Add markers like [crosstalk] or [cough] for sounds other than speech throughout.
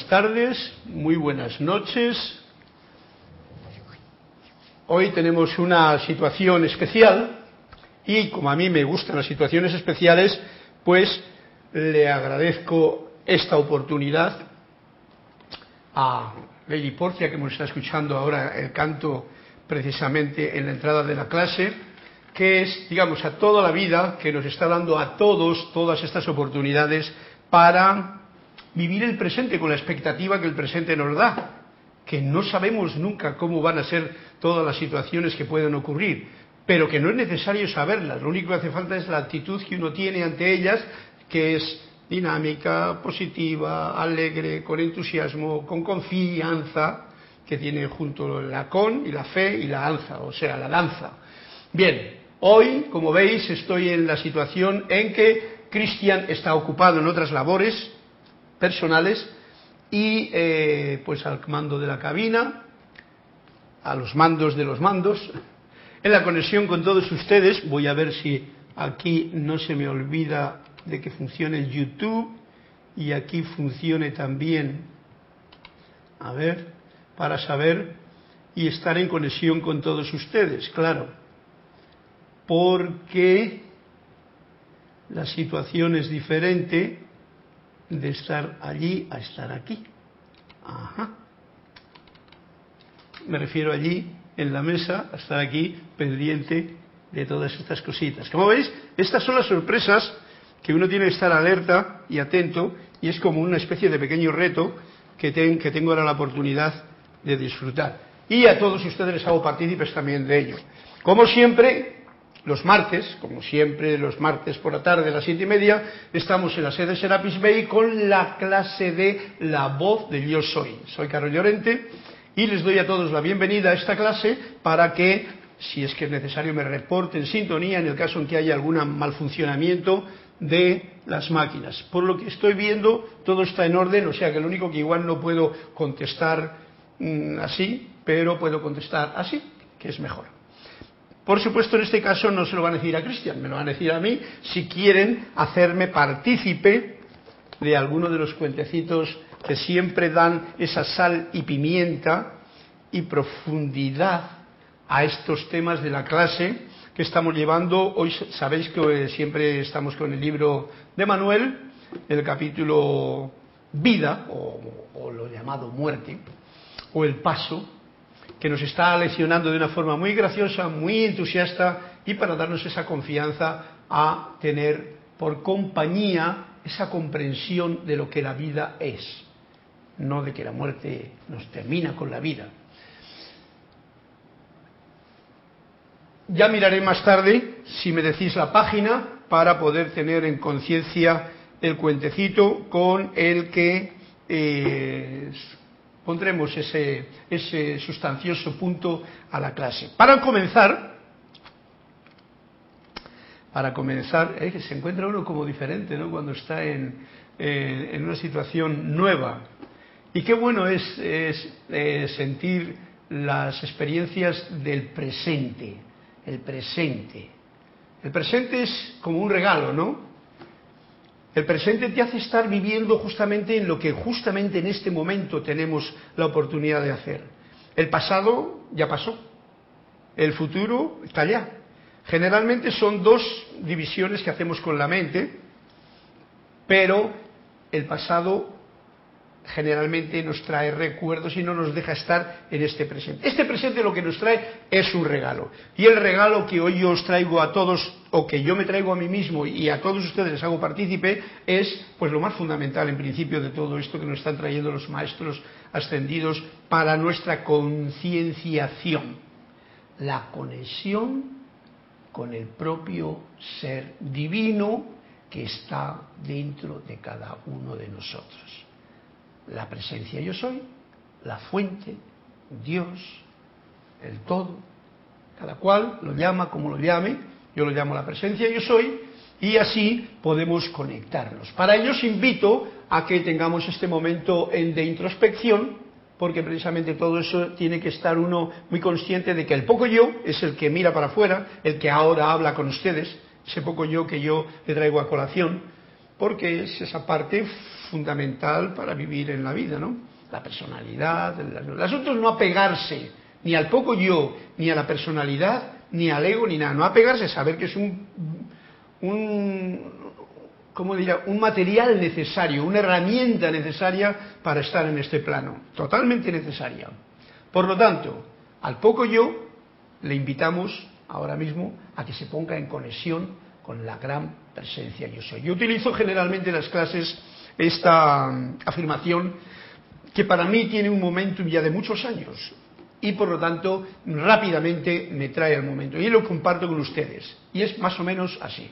buenas tardes, muy buenas noches. Hoy tenemos una situación especial y como a mí me gustan las situaciones especiales, pues le agradezco esta oportunidad a Lady Porcia que hemos estado escuchando ahora el canto precisamente en la entrada de la clase, que es, digamos, a toda la vida que nos está dando a todos todas estas oportunidades para vivir el presente con la expectativa que el presente nos da, que no sabemos nunca cómo van a ser todas las situaciones que pueden ocurrir, pero que no es necesario saberlas, lo único que hace falta es la actitud que uno tiene ante ellas, que es dinámica, positiva, alegre, con entusiasmo, con confianza, que tiene junto la con y la fe y la alza, o sea, la danza. Bien, hoy, como veis, estoy en la situación en que Cristian está ocupado en otras labores, personales y eh, pues al mando de la cabina, a los mandos de los mandos, en la conexión con todos ustedes. Voy a ver si aquí no se me olvida de que funcione YouTube y aquí funcione también, a ver, para saber y estar en conexión con todos ustedes, claro, porque la situación es diferente de estar allí a estar aquí. Ajá. Me refiero allí en la mesa a estar aquí pendiente de todas estas cositas. Como veis, estas son las sorpresas que uno tiene que estar alerta y atento y es como una especie de pequeño reto que, que tengo ahora la oportunidad de disfrutar. Y a todos ustedes les hago partícipes también de ello. Como siempre, los martes, como siempre, los martes por la tarde a las siete y media, estamos en la sede Serapis Bay con la clase de La voz del yo soy. Soy Carlos Llorente y les doy a todos la bienvenida a esta clase para que, si es que es necesario, me reporten sintonía en el caso en que haya algún mal funcionamiento de las máquinas. Por lo que estoy viendo, todo está en orden, o sea que lo único que igual no puedo contestar mm, así, pero puedo contestar así, que es mejor. Por supuesto, en este caso no se lo van a decir a Cristian, me lo van a decir a mí si quieren hacerme partícipe de alguno de los cuentecitos que siempre dan esa sal y pimienta y profundidad a estos temas de la clase que estamos llevando. Hoy sabéis que siempre estamos con el libro de Manuel, el capítulo vida, o, o lo llamado muerte, o el paso, que nos está leccionando de una forma muy graciosa, muy entusiasta y para darnos esa confianza a tener por compañía esa comprensión de lo que la vida es, no de que la muerte nos termina con la vida. Ya miraré más tarde, si me decís la página, para poder tener en conciencia el cuentecito con el que eh, pondremos ese, ese sustancioso punto a la clase. Para comenzar, para comenzar, eh, se encuentra uno como diferente ¿no? cuando está en, en una situación nueva. Y qué bueno es, es eh, sentir las experiencias del presente, el presente. El presente es como un regalo, ¿no? El presente te hace estar viviendo justamente en lo que justamente en este momento tenemos la oportunidad de hacer. El pasado ya pasó, el futuro está allá. Generalmente son dos divisiones que hacemos con la mente, pero el pasado generalmente nos trae recuerdos y no nos deja estar en este presente. Este presente lo que nos trae es un regalo. Y el regalo que hoy yo os traigo a todos, o que yo me traigo a mí mismo y a todos ustedes les hago partícipe, es pues lo más fundamental en principio de todo esto que nos están trayendo los maestros ascendidos para nuestra concienciación. La conexión con el propio ser divino que está dentro de cada uno de nosotros la presencia yo soy, la fuente, Dios, el todo, cada cual lo llama como lo llame, yo lo llamo la presencia yo soy, y así podemos conectarnos. Para ello os invito a que tengamos este momento de introspección, porque precisamente todo eso tiene que estar uno muy consciente de que el poco yo es el que mira para afuera, el que ahora habla con ustedes, ese poco yo que yo le traigo a colación, porque es esa parte fundamental para vivir en la vida, ¿no? La personalidad, el, asunto es no apegarse ni al poco yo, ni a la personalidad, ni al ego, ni nada. No apegarse, saber que es un, un ¿cómo diría? Un material necesario, una herramienta necesaria para estar en este plano, totalmente necesaria. Por lo tanto, al poco yo le invitamos ahora mismo a que se ponga en conexión con la gran presencia yo soy. Yo utilizo generalmente en las clases esta afirmación que para mí tiene un momentum ya de muchos años y por lo tanto rápidamente me trae al momento y lo comparto con ustedes y es más o menos así.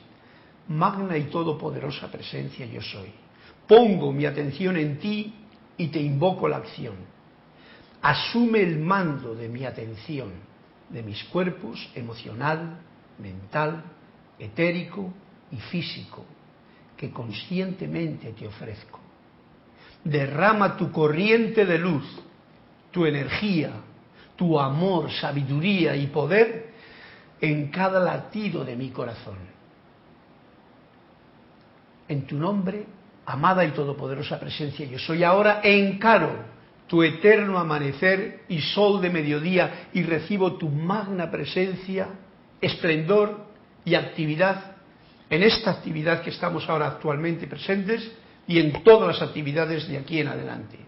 Magna y todopoderosa presencia yo soy. Pongo mi atención en ti y te invoco la acción. Asume el mando de mi atención, de mis cuerpos emocional, mental, etérico y físico que conscientemente te ofrezco. Derrama tu corriente de luz, tu energía, tu amor, sabiduría y poder en cada latido de mi corazón. En tu nombre, amada y todopoderosa presencia, yo soy ahora encaro tu eterno amanecer y sol de mediodía y recibo tu magna presencia, esplendor y actividad en esta actividad que estamos ahora actualmente presentes y en todas las actividades de aquí en adelante.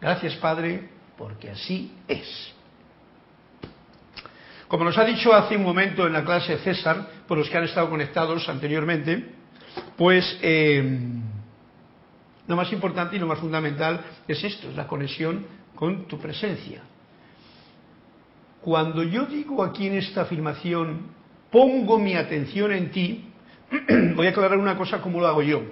Gracias Padre, porque así es. Como nos ha dicho hace un momento en la clase César, por los que han estado conectados anteriormente, pues eh, lo más importante y lo más fundamental es esto, es la conexión con tu presencia. Cuando yo digo aquí en esta afirmación, pongo mi atención en ti, [clears throat] voy a aclarar una cosa como lo hago yo.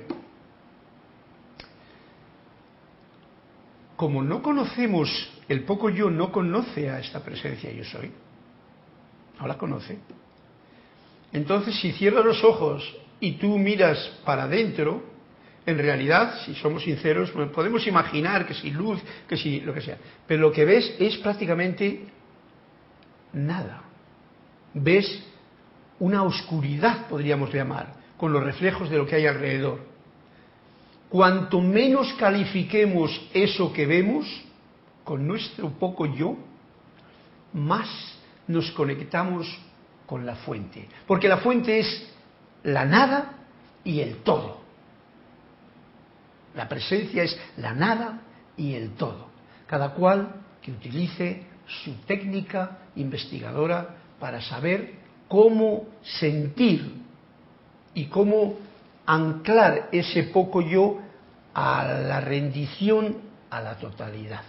Como no conocemos, el poco yo no conoce a esta presencia yo soy, no la conoce. Entonces, si cierras los ojos y tú miras para adentro, en realidad, si somos sinceros, podemos imaginar que si luz, que si lo que sea, pero lo que ves es prácticamente nada. Ves una oscuridad, podríamos llamar, con los reflejos de lo que hay alrededor. Cuanto menos califiquemos eso que vemos con nuestro poco yo, más nos conectamos con la fuente. Porque la fuente es la nada y el todo. La presencia es la nada y el todo. Cada cual que utilice su técnica investigadora para saber cómo sentir y cómo anclar ese poco yo a la rendición a la totalidad.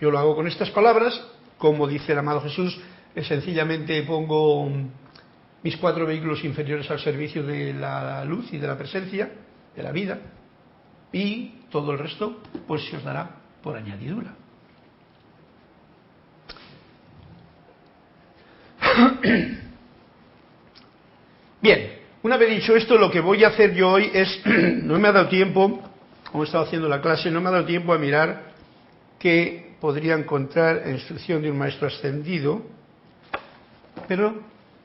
Yo lo hago con estas palabras, como dice el amado Jesús, sencillamente pongo mis cuatro vehículos inferiores al servicio de la luz y de la presencia, de la vida, y todo el resto pues se os dará por añadidura. [coughs] Bien, una vez dicho esto, lo que voy a hacer yo hoy es, [coughs] no me ha dado tiempo, como he estado haciendo la clase, no me ha dado tiempo a mirar qué podría encontrar en instrucción de un maestro ascendido, pero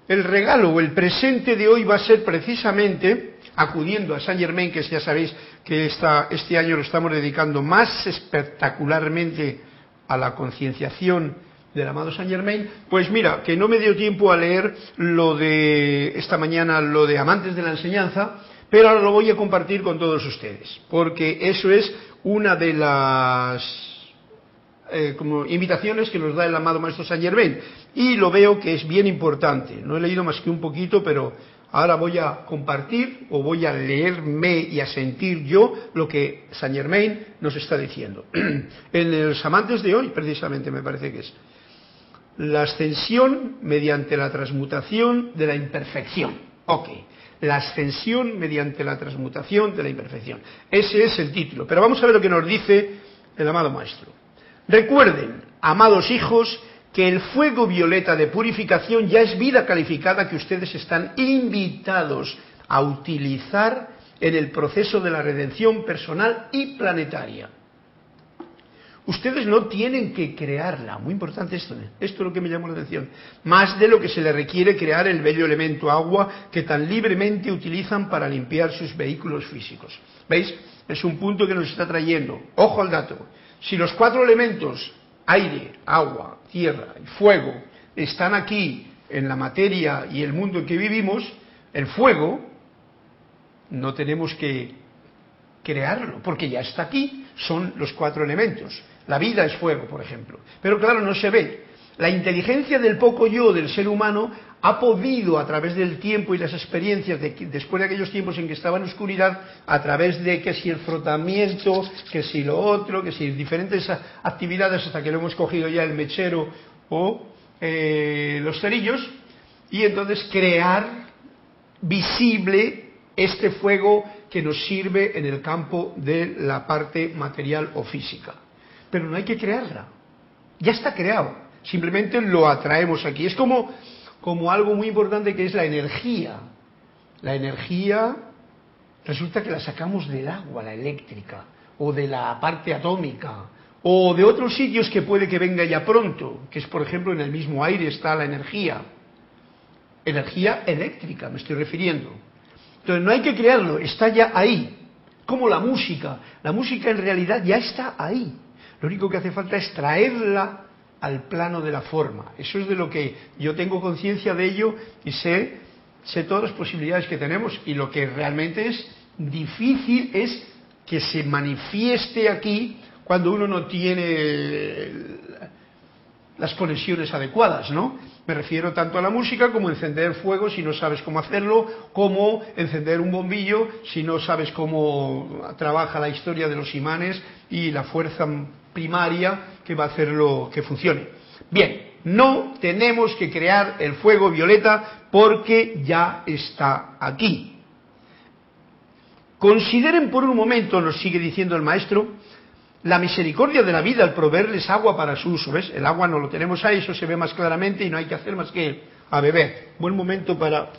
el regalo o el presente de hoy va a ser precisamente acudiendo a Saint Germain, que ya sabéis que este año lo estamos dedicando más espectacularmente a la concienciación del amado Saint Germain, pues mira, que no me dio tiempo a leer lo de esta mañana, lo de amantes de la enseñanza, pero ahora lo voy a compartir con todos ustedes, porque eso es una de las eh, como invitaciones que nos da el amado Maestro Saint Germain, y lo veo que es bien importante. No he leído más que un poquito, pero ahora voy a compartir o voy a leerme y a sentir yo lo que Saint Germain nos está diciendo. [clears throat] en los amantes de hoy, precisamente, me parece que es la ascensión mediante la transmutación de la imperfección. Ok, la ascensión mediante la transmutación de la imperfección. Ese es el título. Pero vamos a ver lo que nos dice el amado Maestro. Recuerden, amados hijos, que el fuego violeta de purificación ya es vida calificada que ustedes están invitados a utilizar en el proceso de la redención personal y planetaria. Ustedes no tienen que crearla, muy importante esto, ¿eh? esto es lo que me llamó la atención, más de lo que se le requiere crear el bello elemento agua que tan libremente utilizan para limpiar sus vehículos físicos. ¿Veis? Es un punto que nos está trayendo. Ojo al dato. Si los cuatro elementos, aire, agua, tierra y fuego, están aquí en la materia y el mundo en que vivimos, el fuego, no tenemos que crearlo, porque ya está aquí, son los cuatro elementos. La vida es fuego, por ejemplo. Pero claro, no se ve. La inteligencia del poco yo del ser humano ha podido, a través del tiempo y las experiencias, de, después de aquellos tiempos en que estaba en oscuridad, a través de que si el frotamiento, que si lo otro, que si diferentes actividades, hasta que lo hemos cogido ya el mechero o eh, los cerillos, y entonces crear visible este fuego que nos sirve en el campo de la parte material o física pero no hay que crearla. Ya está creado. Simplemente lo atraemos aquí. Es como, como algo muy importante que es la energía. La energía resulta que la sacamos del agua, la eléctrica, o de la parte atómica, o de otros sitios que puede que venga ya pronto, que es por ejemplo en el mismo aire está la energía. Energía eléctrica, me estoy refiriendo. Entonces no hay que crearlo, está ya ahí. Como la música. La música en realidad ya está ahí. Lo único que hace falta es traerla al plano de la forma. Eso es de lo que yo tengo conciencia de ello y sé, sé todas las posibilidades que tenemos. Y lo que realmente es difícil es que se manifieste aquí cuando uno no tiene las conexiones adecuadas, ¿no? Me refiero tanto a la música como encender fuego si no sabes cómo hacerlo, como encender un bombillo si no sabes cómo trabaja la historia de los imanes y la fuerza primaria que va a hacerlo que funcione. Bien, no tenemos que crear el fuego violeta porque ya está aquí. Consideren por un momento, nos sigue diciendo el maestro, la misericordia de la vida al proveerles agua para su uso. ¿Ves? El agua no lo tenemos ahí, eso se ve más claramente y no hay que hacer más que a beber. Buen momento para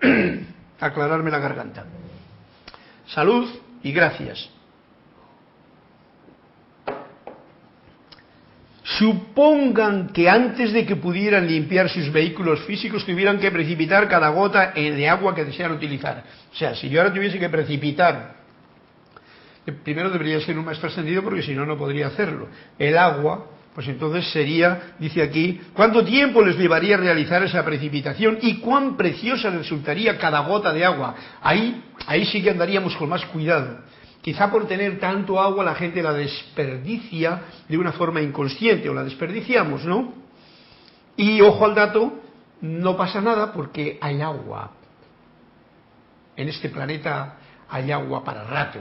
[clears throat] aclararme la garganta. Salud y gracias. Supongan que antes de que pudieran limpiar sus vehículos físicos tuvieran que precipitar cada gota de agua que desean utilizar. O sea, si yo ahora tuviese que precipitar, primero debería ser un maestro ascendido porque si no, no podría hacerlo. El agua, pues entonces sería, dice aquí, ¿cuánto tiempo les llevaría a realizar esa precipitación y cuán preciosa resultaría cada gota de agua? Ahí, ahí sí que andaríamos con más cuidado Quizá por tener tanto agua la gente la desperdicia de una forma inconsciente o la desperdiciamos, ¿no? Y ojo al dato, no pasa nada porque hay agua. En este planeta hay agua para rato.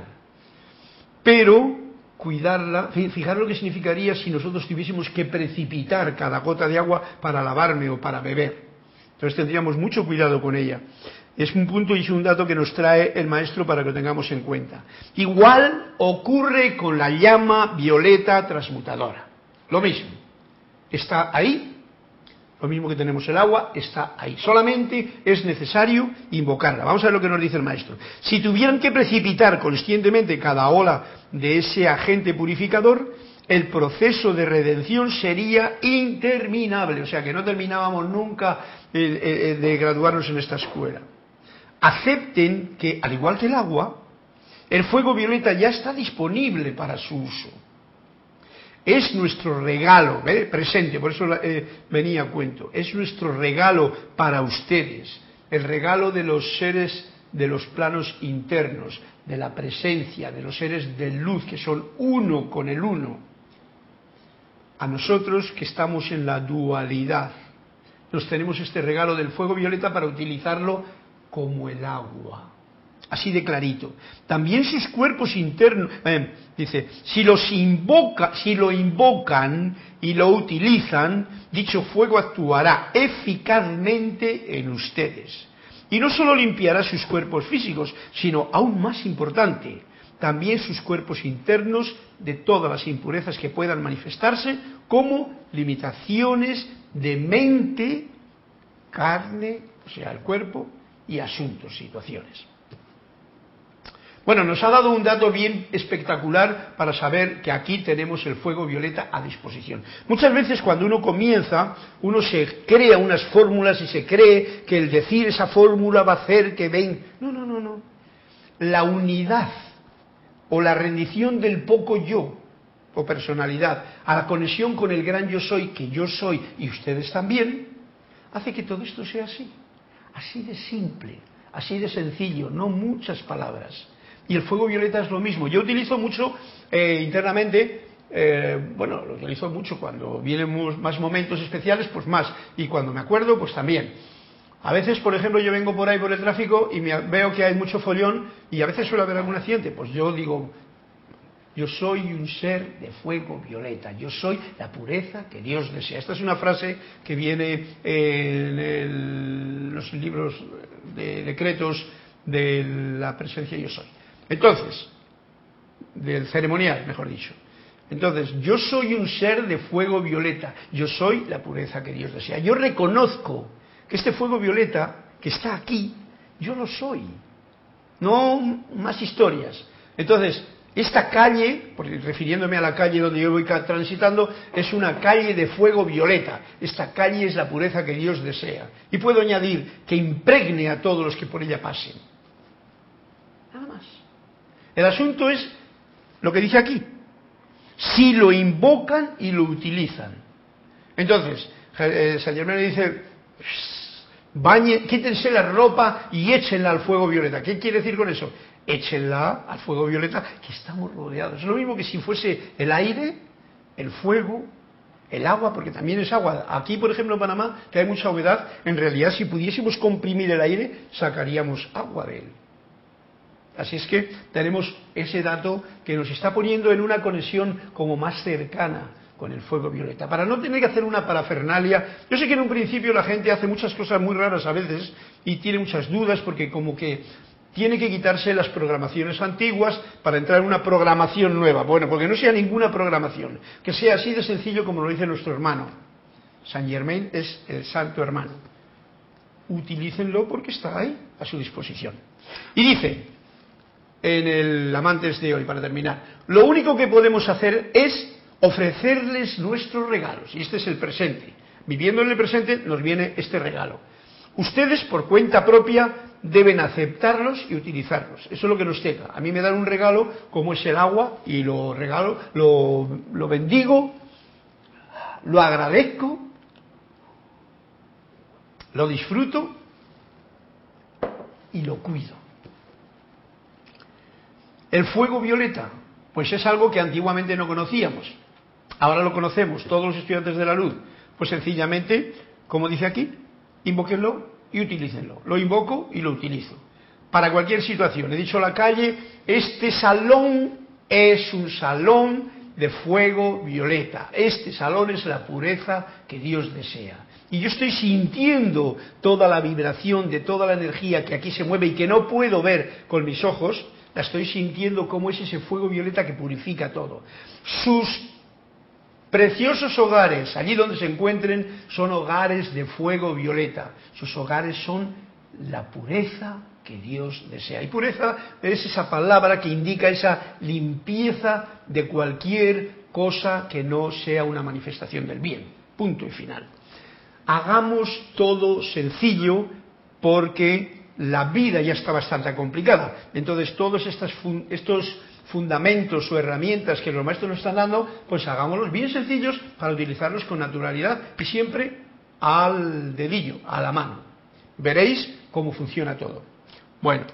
Pero cuidarla, fijar lo que significaría si nosotros tuviésemos que precipitar cada gota de agua para lavarme o para beber. Entonces tendríamos mucho cuidado con ella. Es un punto y es un dato que nos trae el maestro para que lo tengamos en cuenta. Igual ocurre con la llama violeta transmutadora. Lo mismo. Está ahí. Lo mismo que tenemos el agua, está ahí. Solamente es necesario invocarla. Vamos a ver lo que nos dice el maestro. Si tuvieran que precipitar conscientemente cada ola de ese agente purificador, el proceso de redención sería interminable. O sea que no terminábamos nunca eh, eh, de graduarnos en esta escuela acepten que, al igual que el agua, el fuego violeta ya está disponible para su uso. Es nuestro regalo, presente, por eso eh, venía a cuento, es nuestro regalo para ustedes, el regalo de los seres de los planos internos, de la presencia, de los seres de luz que son uno con el uno. A nosotros que estamos en la dualidad, nos tenemos este regalo del fuego violeta para utilizarlo como el agua. Así de clarito. También sus cuerpos internos, eh, dice, si los invoca, si lo invocan y lo utilizan, dicho fuego actuará eficazmente en ustedes. Y no solo limpiará sus cuerpos físicos, sino aún más importante, también sus cuerpos internos de todas las impurezas que puedan manifestarse como limitaciones de mente, carne, o sea, el cuerpo, y asuntos, situaciones. Bueno, nos ha dado un dato bien espectacular para saber que aquí tenemos el fuego violeta a disposición. Muchas veces cuando uno comienza, uno se crea unas fórmulas y se cree que el decir esa fórmula va a hacer que ven. No, no, no, no. La unidad o la rendición del poco yo o personalidad a la conexión con el gran yo soy, que yo soy y ustedes también, hace que todo esto sea así. Así de simple, así de sencillo, no muchas palabras. Y el fuego violeta es lo mismo. Yo utilizo mucho eh, internamente, eh, bueno, lo utilizo mucho cuando vienen más momentos especiales, pues más. Y cuando me acuerdo, pues también. A veces, por ejemplo, yo vengo por ahí por el tráfico y me, veo que hay mucho follón y a veces suele haber algún accidente. Pues yo digo, yo soy un ser de fuego violeta, yo soy la pureza que Dios desea. Esta es una frase que viene en los libros de decretos de la presencia yo soy. Entonces, del ceremonial, mejor dicho. Entonces, yo soy un ser de fuego violeta, yo soy la pureza que Dios desea. Yo reconozco que este fuego violeta que está aquí, yo lo soy. No más historias. Entonces, esta calle, refiriéndome a la calle donde yo voy transitando, es una calle de fuego violeta. Esta calle es la pureza que Dios desea. Y puedo añadir que impregne a todos los que por ella pasen. Nada más. El asunto es lo que dice aquí. Si lo invocan y lo utilizan. Entonces, eh, San Germán dice, bañe, quítense la ropa y échenla al fuego violeta. ¿Qué quiere decir con eso? Échenla al fuego violeta, que estamos rodeados. Es lo mismo que si fuese el aire, el fuego, el agua, porque también es agua. Aquí, por ejemplo, en Panamá, que hay mucha humedad, en realidad si pudiésemos comprimir el aire, sacaríamos agua de él. Así es que tenemos ese dato que nos está poniendo en una conexión como más cercana con el fuego violeta, para no tener que hacer una parafernalia. Yo sé que en un principio la gente hace muchas cosas muy raras a veces y tiene muchas dudas porque como que tiene que quitarse las programaciones antiguas para entrar en una programación nueva. Bueno, porque no sea ninguna programación, que sea así de sencillo como lo dice nuestro hermano. San Germain es el santo hermano. Utilícenlo porque está ahí a su disposición. Y dice, en el Amantes de hoy, para terminar. Lo único que podemos hacer es ofrecerles nuestros regalos. Y este es el presente. Viviendo en el presente nos viene este regalo. Ustedes, por cuenta propia, deben aceptarlos y utilizarlos. Eso es lo que nos toca. A mí me dan un regalo como es el agua y lo regalo, lo, bendigo, lo agradezco, lo disfruto y lo cuido. El fuego violeta, pues es algo que antiguamente no conocíamos. Ahora lo conocemos, todos los estudiantes de la luz. Pues sencillamente, como dice aquí, invóquenlo y utilícenlo. Lo invoco y lo utilizo. Para cualquier situación. He dicho la calle, este salón es un salón de fuego violeta. Este salón es la pureza que Dios desea. Y yo estoy sintiendo toda la vibración de toda la energía que aquí se mueve y que no puedo ver con mis ojos, la estoy sintiendo como es ese fuego violeta que purifica todo. Sus preciosos hogares, allí donde se encuentren, son hogares de fuego violeta. Sus hogares son la pureza que Dios desea. Y pureza es esa palabra que indica esa limpieza de cualquier cosa que no sea una manifestación del bien. Punto y final. Hagamos todo sencillo porque la vida ya está bastante complicada. Entonces, todos estos fundamentos o herramientas que los maestros nos están dando, pues hagámoslos bien sencillos para utilizarlos con naturalidad y siempre al dedillo, a la mano. Veréis cómo funciona todo. Bueno,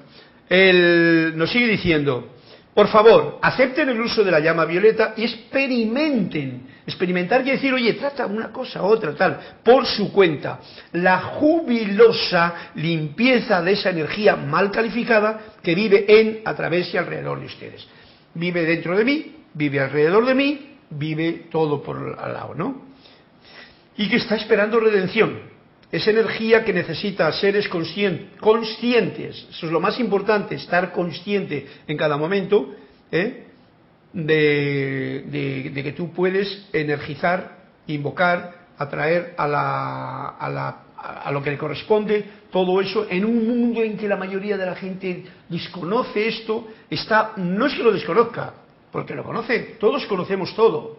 nos sigue diciendo, por favor, acepten el uso de la llama violeta y experimenten. Experimentar quiere decir, oye, trata una cosa, otra, tal, por su cuenta. La jubilosa limpieza de esa energía mal calificada que vive en, a través y alrededor de ustedes. Vive dentro de mí, vive alrededor de mí, vive todo por al lado, ¿no? Y que está esperando redención. Esa energía que necesita seres conscientes, eso es lo más importante, estar consciente en cada momento, ¿eh? de, que tú puedes energizar, invocar atraer a, la, a, la, a lo que le corresponde todo eso en un mundo en que la mayoría de la gente desconoce esto, está, no es que lo desconozca, porque lo conoce, todos conocemos todo.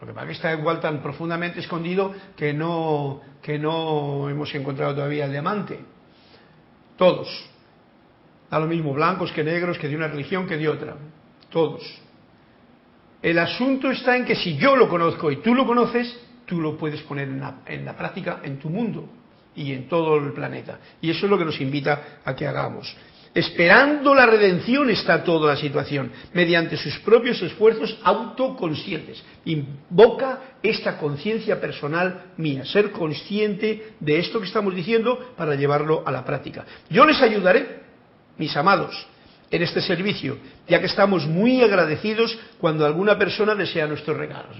Lo que pasa que está igual tan profundamente escondido que no, que no hemos encontrado todavía el diamante. Todos. Da lo mismo blancos que negros, que de una religión que de otra. Todos. El asunto está en que si yo lo conozco y tú lo conoces, tú lo puedes poner en la, en la práctica en tu mundo y en todo el planeta. Y eso es lo que nos invita a que hagamos. Esperando la redención está toda la situación, mediante sus propios esfuerzos autoconscientes. Invoca esta conciencia personal mía, ser consciente de esto que estamos diciendo para llevarlo a la práctica. Yo les ayudaré, mis amados, en este servicio, ya que estamos muy agradecidos cuando alguna persona desea nuestros regalos.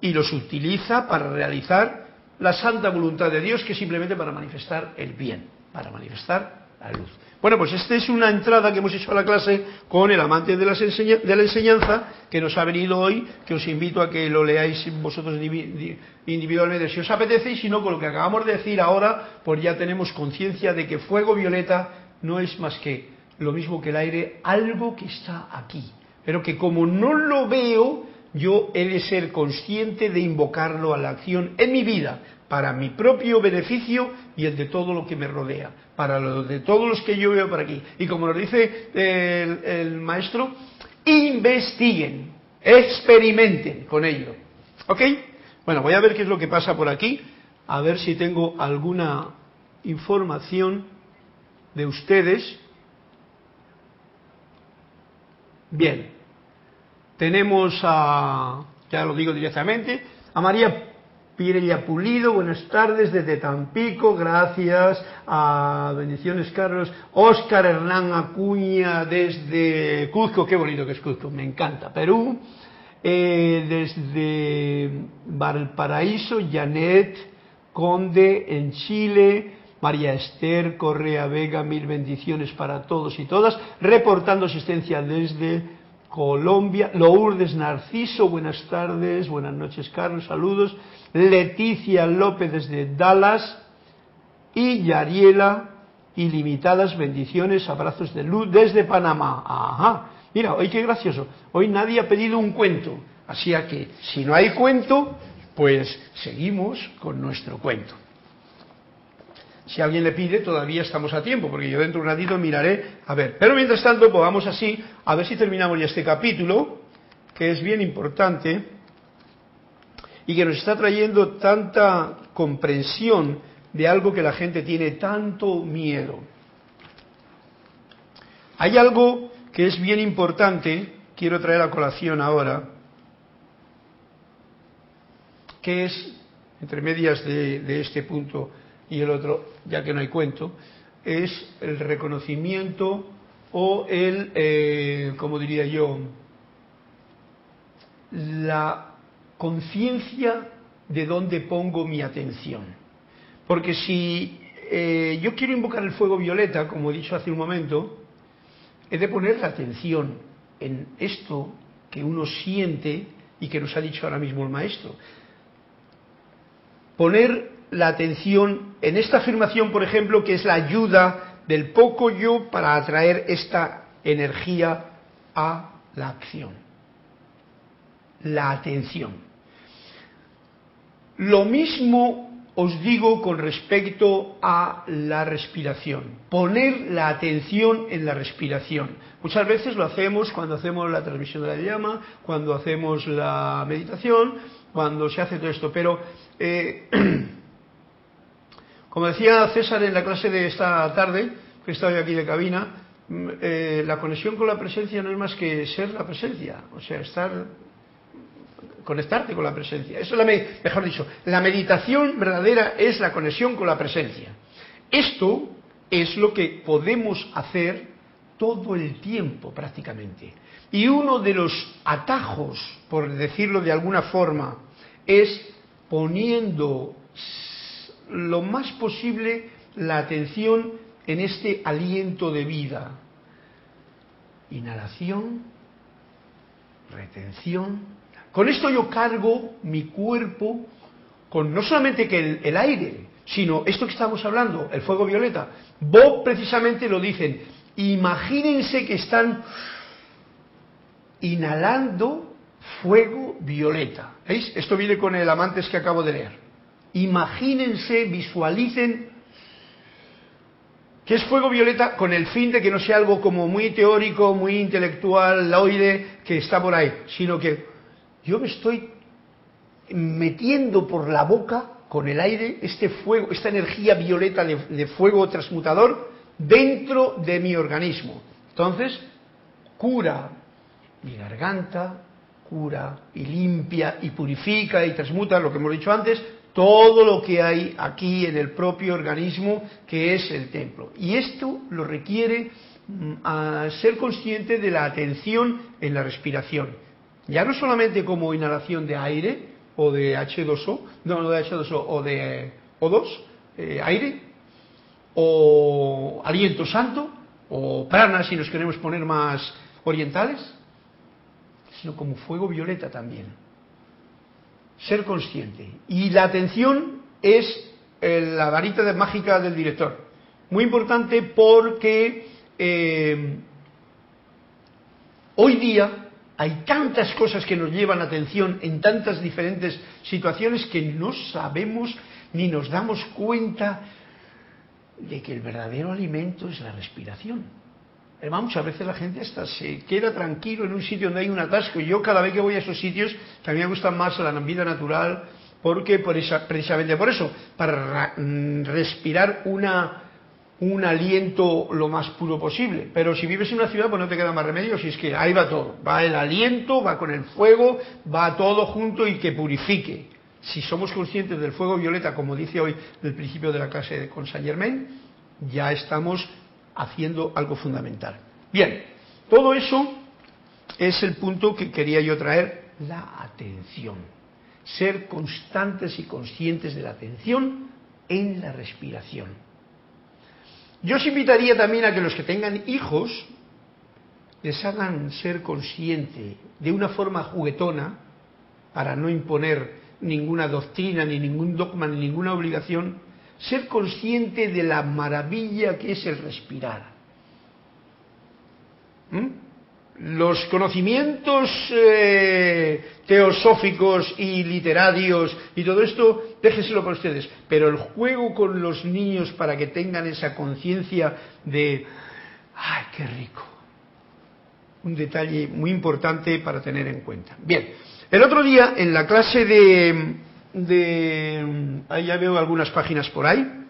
Y los utiliza para realizar la santa voluntad de Dios, que simplemente para manifestar el bien, para manifestar la luz. Bueno, pues esta es una entrada que hemos hecho a la clase con el amante de, de la enseñanza que nos ha venido hoy, que os invito a que lo leáis vosotros individualmente si os apetece y si no, con lo que acabamos de decir ahora, pues ya tenemos conciencia de que fuego violeta no es más que lo mismo que el aire, algo que está aquí, pero que como no lo veo, yo he de ser consciente de invocarlo a la acción en mi vida, para mi propio beneficio y el de todo lo que me rodea, para lo de todos los que yo veo por aquí. Y como nos dice el, maestro, investiguen, experimenten con ello. ¿Ok? Bueno, voy a ver qué es lo que pasa por aquí, a ver si tengo alguna información de ustedes. Bien, tenemos a, ya lo digo directamente, a María Pirella Pulido, buenas tardes desde Tampico, gracias. A bendiciones, Carlos. Óscar Hernán Acuña desde Cuzco, qué bonito que es Cuzco, me encanta. Perú. Eh, desde Valparaíso, Janet Conde en Chile. María Esther Correa Vega, mil bendiciones para todos y todas. Reportando asistencia desde Colombia. Lourdes Narciso, buenas tardes, buenas noches, Carlos, saludos. Leticia López desde Dallas y Yariela, ilimitadas bendiciones, abrazos de luz desde Panamá. Ajá, mira, hoy qué gracioso, hoy nadie ha pedido un cuento, así que si no hay cuento, pues seguimos con nuestro cuento. Si alguien le pide, todavía estamos a tiempo, porque yo dentro de un ratito miraré, a ver. Pero mientras tanto, pues vamos así, a ver si terminamos ya este capítulo, que es bien importante y que nos está trayendo tanta comprensión de algo que la gente tiene tanto miedo. Hay algo que es bien importante, quiero traer a colación ahora, que es, entre medias de, este punto y el otro, ya que no hay cuento, es el reconocimiento o el, eh, como diría yo, la conciencia de dónde pongo mi atención. Porque si eh, yo quiero invocar el fuego violeta, como he dicho hace un momento, he de poner la atención en esto que uno siente y que nos ha dicho ahora mismo el maestro. Poner la atención en esta afirmación, por ejemplo, que es la ayuda del poco yo para atraer esta energía a la acción la atención. Lo mismo os digo con respecto a la respiración, poner la atención en la respiración. Muchas veces lo hacemos cuando hacemos la transmisión de la llama, cuando hacemos la meditación, cuando se hace todo esto, pero eh, [clears throat] como decía César en la clase de esta tarde, que estaba aquí de cabina, mm, eh, la conexión con la presencia no es más que ser la presencia, o sea, estar conectarte con la presencia. Eso es la, mejor dicho, la meditación verdadera es la conexión con la presencia. Esto es lo que podemos hacer todo el tiempo prácticamente. Y uno de los atajos, por decirlo de alguna forma, es poniendo lo más posible la atención en este aliento de vida. Inhalación, retención, Con esto yo cargo mi cuerpo con no solamente que el, aire, sino esto que estamos hablando, el fuego violeta. Bob precisamente lo dicen, imagínense que están inhalando fuego violeta. ¿Veis? Esto viene con el amantes que acabo de leer. Imagínense, visualicen que es fuego violeta con el fin de que no sea algo como muy teórico, muy intelectual, laoide, que está por ahí, sino que yo me estoy metiendo por la boca con el aire este fuego, esta energía violeta de, fuego transmutador dentro de mi organismo. Entonces, cura mi garganta, cura y limpia y purifica y transmuta, lo que hemos dicho antes, todo lo que hay aquí en el propio organismo que es el templo. Y esto lo requiere mm, ser consciente de la atención en la respiración. Ya no solamente como inhalación de aire o de H2O, no, de H2O, o de O2, eh, aire, o aliento santo, o prana si nos queremos poner más orientales, sino como fuego violeta también. Ser consciente. Y la atención es la varita de mágica del director. Muy importante porque eh, hoy día hay tantas cosas que nos llevan atención en tantas diferentes situaciones que no sabemos ni nos damos cuenta de que el verdadero alimento es la respiración muchas veces la gente hasta se queda tranquilo en un sitio donde hay un atasco. Yo cada vez que voy a esos sitios, que a mí me gusta más la vida natural, porque por esa, precisamente por eso, para mm, respirar un aliento lo más puro posible. Pero si vives en una ciudad, pues no te queda más remedio, si es que ahí va todo. Va el aliento, va con el fuego, va todo junto y que purifique. Si somos conscientes del fuego violeta, como dice hoy el principio de la clase con Saint Germain, ya estamos haciendo algo fundamental. Bien, todo eso es el punto que quería yo traer, la atención. Ser constantes y conscientes de la atención en la respiración. Yo os invitaría también a que los que tengan hijos les hagan ser consciente de una forma juguetona, para no imponer ninguna doctrina, ni ningún dogma, ni ninguna obligación, ser consciente de la maravilla que es el respirar. ¿Mm? Los conocimientos eh, teosóficos y literarios y todo esto, déjeselo para ustedes. Pero el juego con los niños para que tengan esa conciencia de, ¡ay, qué rico! Un detalle muy importante para tener en cuenta. Bien, el otro día en la clase de, de... Ahí ya veo algunas páginas por ahí.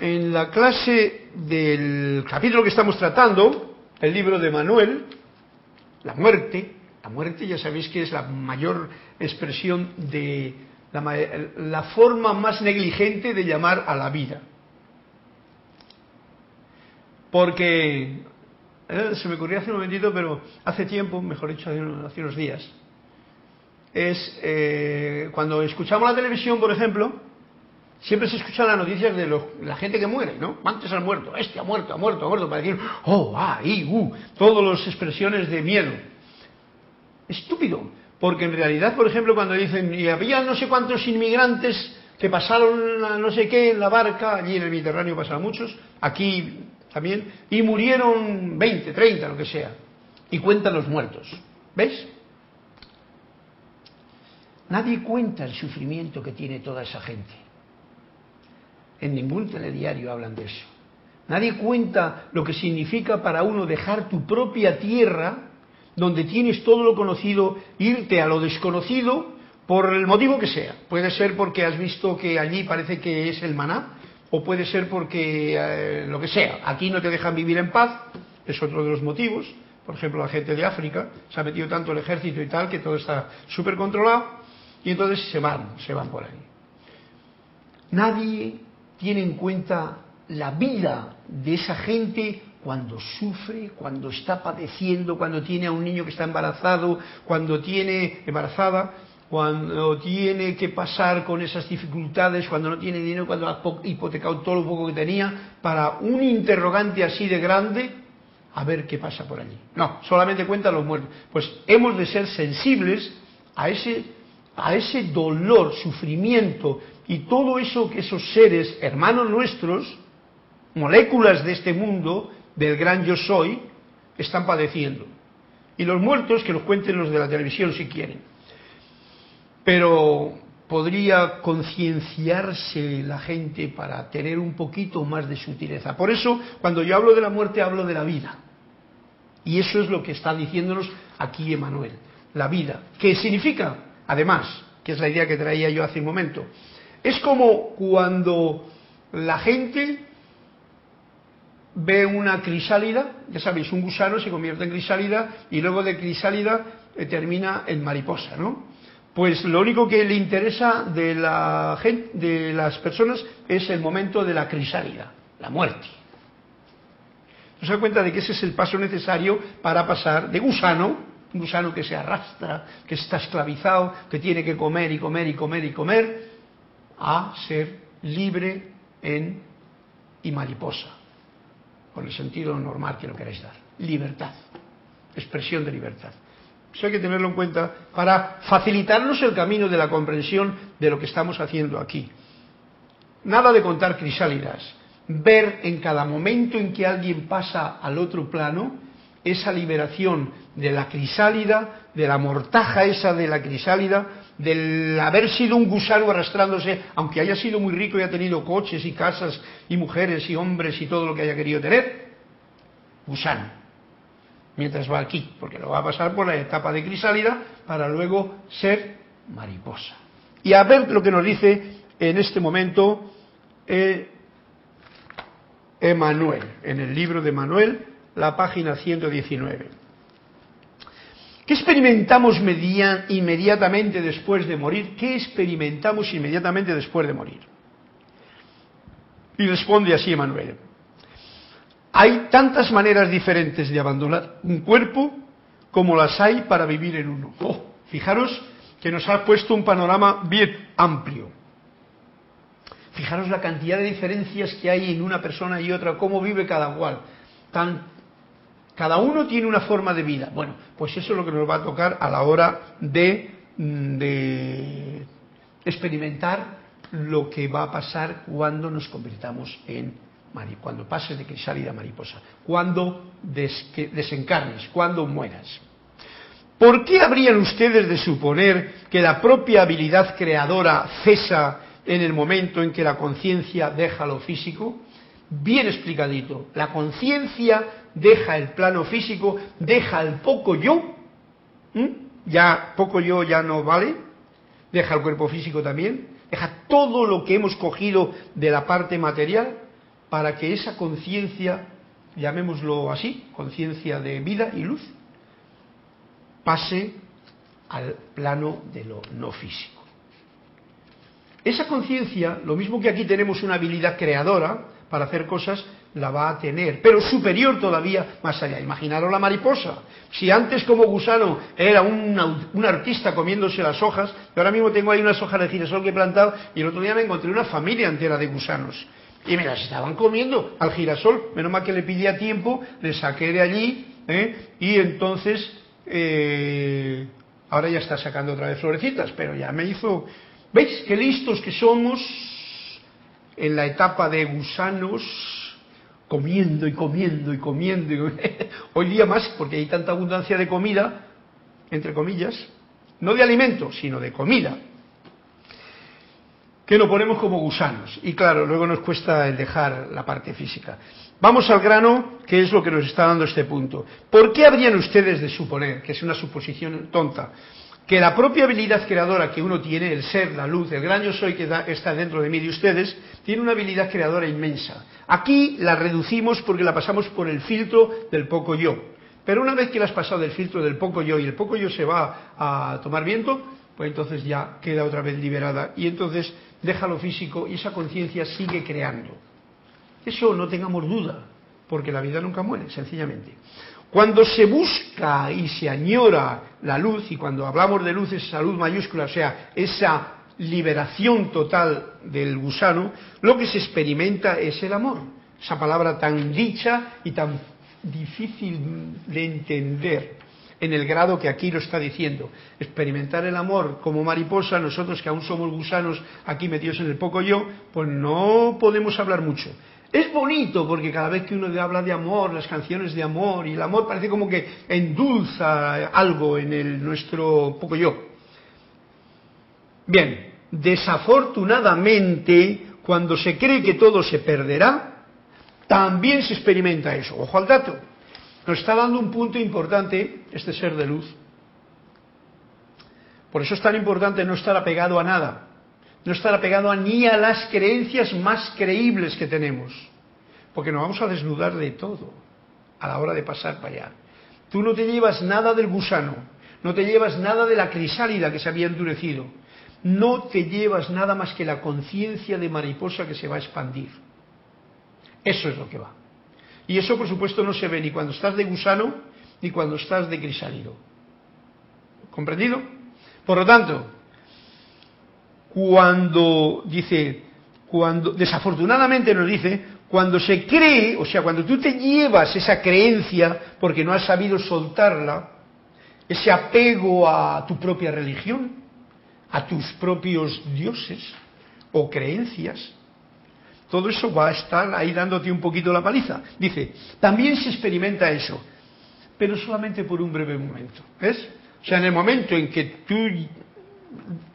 En la clase del capítulo que estamos tratando, el libro de Manuel, la muerte, la muerte ya sabéis que es la mayor expresión de la, la forma más negligente de llamar a la vida. Porque eh, se me ocurrió hace un momentito, pero hace tiempo, mejor dicho, hace unos días, es eh, cuando escuchamos la televisión, por ejemplo, siempre se escuchan las noticias de la gente que muere, ¿no? Antes han muerto, este ha muerto, ha muerto, ha muerto, para decir, oh, ah, y, uh, todas las expresiones de miedo. Estúpido, porque en realidad, por ejemplo, cuando dicen, y había no sé cuántos inmigrantes que pasaron no sé qué en la barca, allí en el Mediterráneo pasaron muchos, aquí también, y murieron 20, 30, lo que sea, y cuentan los muertos. ¿Ves? Nadie cuenta el sufrimiento que tiene toda esa gente. En ningún telediario hablan de eso. Nadie cuenta lo que significa para uno dejar tu propia tierra, donde tienes todo lo conocido, irte a lo desconocido por el motivo que sea. Puede ser porque has visto que allí parece que es el maná, o puede ser porque eh, lo que sea. Aquí no te dejan vivir en paz, es otro de los motivos. Por ejemplo, la gente de África se ha metido tanto el ejército y tal que todo está súper controlado y entonces se van, se van por ahí. Nadie tiene en cuenta la vida de esa gente cuando sufre, cuando está padeciendo, cuando tiene a un niño que está embarazado, cuando tiene embarazada, cuando tiene que pasar con esas dificultades, cuando no tiene dinero, cuando ha hipotecado todo lo poco que tenía, para un interrogante así de grande, a ver qué pasa por allí. No, solamente cuenta los muertos. Pues hemos de ser sensibles a ese, a ese dolor, sufrimiento y todo eso que esos seres, hermanos nuestros, moléculas de este mundo, del gran yo soy, están padeciendo. Y los muertos, que los cuenten los de la televisión si quieren. Pero podría concienciarse la gente para tener un poquito más de sutileza. Por eso, cuando yo hablo de la muerte, hablo de la vida. Y eso es lo que está diciéndonos aquí Emanuel, la vida. ¿Qué significa? Además, que es la idea que traía yo hace un momento, es como cuando la gente ve una crisálida, ya sabéis, un gusano se convierte en crisálida y luego de crisálida eh, termina en mariposa, ¿no? Pues lo único que le interesa de, la gente, de las personas es el momento de la crisálida, la muerte. Se da cuenta de que ese es el paso necesario para pasar de gusano, un gusano que se arrastra, que está esclavizado, que tiene que comer y comer y comer y comer, a ser libre en y mariposa por el sentido normal que lo queréis dar. Libertad, expresión de libertad. Eso hay que tenerlo en cuenta para facilitarnos el camino de la comprensión de lo que estamos haciendo aquí. Nada de contar crisálidas. Ver en cada momento en que alguien pasa al otro plano esa liberación de la crisálida, de la mortaja esa de la crisálida, del haber sido un gusano arrastrándose, aunque haya sido muy rico y ha tenido coches y casas y mujeres y hombres y todo lo que haya querido tener, gusano, mientras va aquí, porque lo va a pasar por la etapa de crisálida para luego ser mariposa. Y a ver lo que nos dice en este momento eh, Emanuel, en el libro de Manuel, la página 119. ¿Qué experimentamos inmediatamente después de morir? ¿Qué experimentamos inmediatamente después de morir? Y responde así Emanuel. Hay tantas maneras diferentes de abandonar un cuerpo como las hay para vivir en uno. Oh, fijaros que nos ha puesto un panorama bien amplio. Fijaros la cantidad de diferencias que hay en una persona y otra, cómo vive cada cual. Tan cada uno tiene una forma de vida. Bueno, pues eso es lo que nos va a tocar a la hora de, mm, experimentar lo que va a pasar cuando nos convirtamos en mariposa, cuando pases de crisálida a mariposa, cuando desencarnes, cuando mueras. ¿Por qué habrían ustedes de suponer que la propia habilidad creadora cesa en el momento en que la conciencia deja lo físico? Bien explicadito, la conciencia deja el plano físico, deja el poco yo, ya poco yo ya no vale, deja el cuerpo físico también, deja todo lo que hemos cogido de la parte material para que esa conciencia, llamémoslo así, conciencia de vida y luz, pase al plano de lo no físico. Esa conciencia, lo mismo que aquí tenemos una habilidad creadora para hacer cosas, la va a tener, pero superior todavía más allá. Imaginaros la mariposa. Si antes como gusano era un, artista comiéndose las hojas, yo ahora mismo tengo ahí unas hojas de girasol que he plantado y el otro día me encontré una familia entera de gusanos. Y me las estaban comiendo al girasol. Menos mal que le pidía tiempo, le saqué de allí ¿eh? y entonces eh, ahora ya está sacando otra vez florecitas, pero ya me hizo... ¿Veis qué listos que somos en la etapa de gusanos? Comiendo y comiendo y comiendo. [laughs] Hoy día más, porque hay tanta abundancia de comida, entre comillas, no de alimentos, sino de comida, que lo ponemos como gusanos. Y claro, luego nos cuesta el dejar la parte física. Vamos al grano, que es lo que nos está dando este punto. ¿Por qué habrían ustedes de suponer, que es una suposición tonta, que la propia habilidad creadora que uno tiene, el ser, la luz, el gran yo soy que está dentro de mí de ustedes, tiene una habilidad creadora inmensa. Aquí la reducimos porque la pasamos por el filtro del poco yo. Pero una vez que la has pasado del filtro del poco yo y el poco yo se va a tomar viento, pues entonces ya queda otra vez liberada y entonces deja lo físico y esa conciencia sigue creando. Eso no tengamos duda, porque la vida nunca muere, sencillamente. Cuando se busca y se añora la luz, y cuando hablamos de luz es esa luz mayúscula, o sea, esa liberación total del gusano, lo que se experimenta es el amor. Esa palabra tan dicha y tan difícil de entender en el grado que aquí lo está diciendo. Experimentar el amor como mariposa, nosotros que aún somos gusanos aquí metidos en el poco yo, pues no podemos hablar mucho. Es bonito porque cada vez que uno habla de amor, las canciones de amor, y el amor parece como que endulza algo en el, nuestro poco yo. Bien, desafortunadamente, cuando se cree que todo se perderá, también se experimenta eso. Ojo al dato. Nos está dando un punto importante este ser de luz. Por eso es tan importante no estar apegado a nada no estar apegado a ni a las creencias más creíbles que tenemos, porque nos vamos a desnudar de todo a la hora de pasar para allá. Tú no te llevas nada del gusano, no te llevas nada de la crisálida que se había endurecido, no te llevas nada más que la conciencia de mariposa que se va a expandir. Eso es lo que va. Y eso, por supuesto, no se ve ni cuando estás de gusano ni cuando estás de crisálido. ¿Comprendido? Por lo tanto, cuando dice, cuando desafortunadamente nos dice, cuando se cree, o sea, cuando tú te llevas esa creencia porque no has sabido soltarla, ese apego a tu propia religión, a tus propios dioses o creencias, todo eso va a estar ahí dándote un poquito la paliza. Dice, también se experimenta eso, pero solamente por un breve momento. ¿Ves? O sea, en el momento en que tú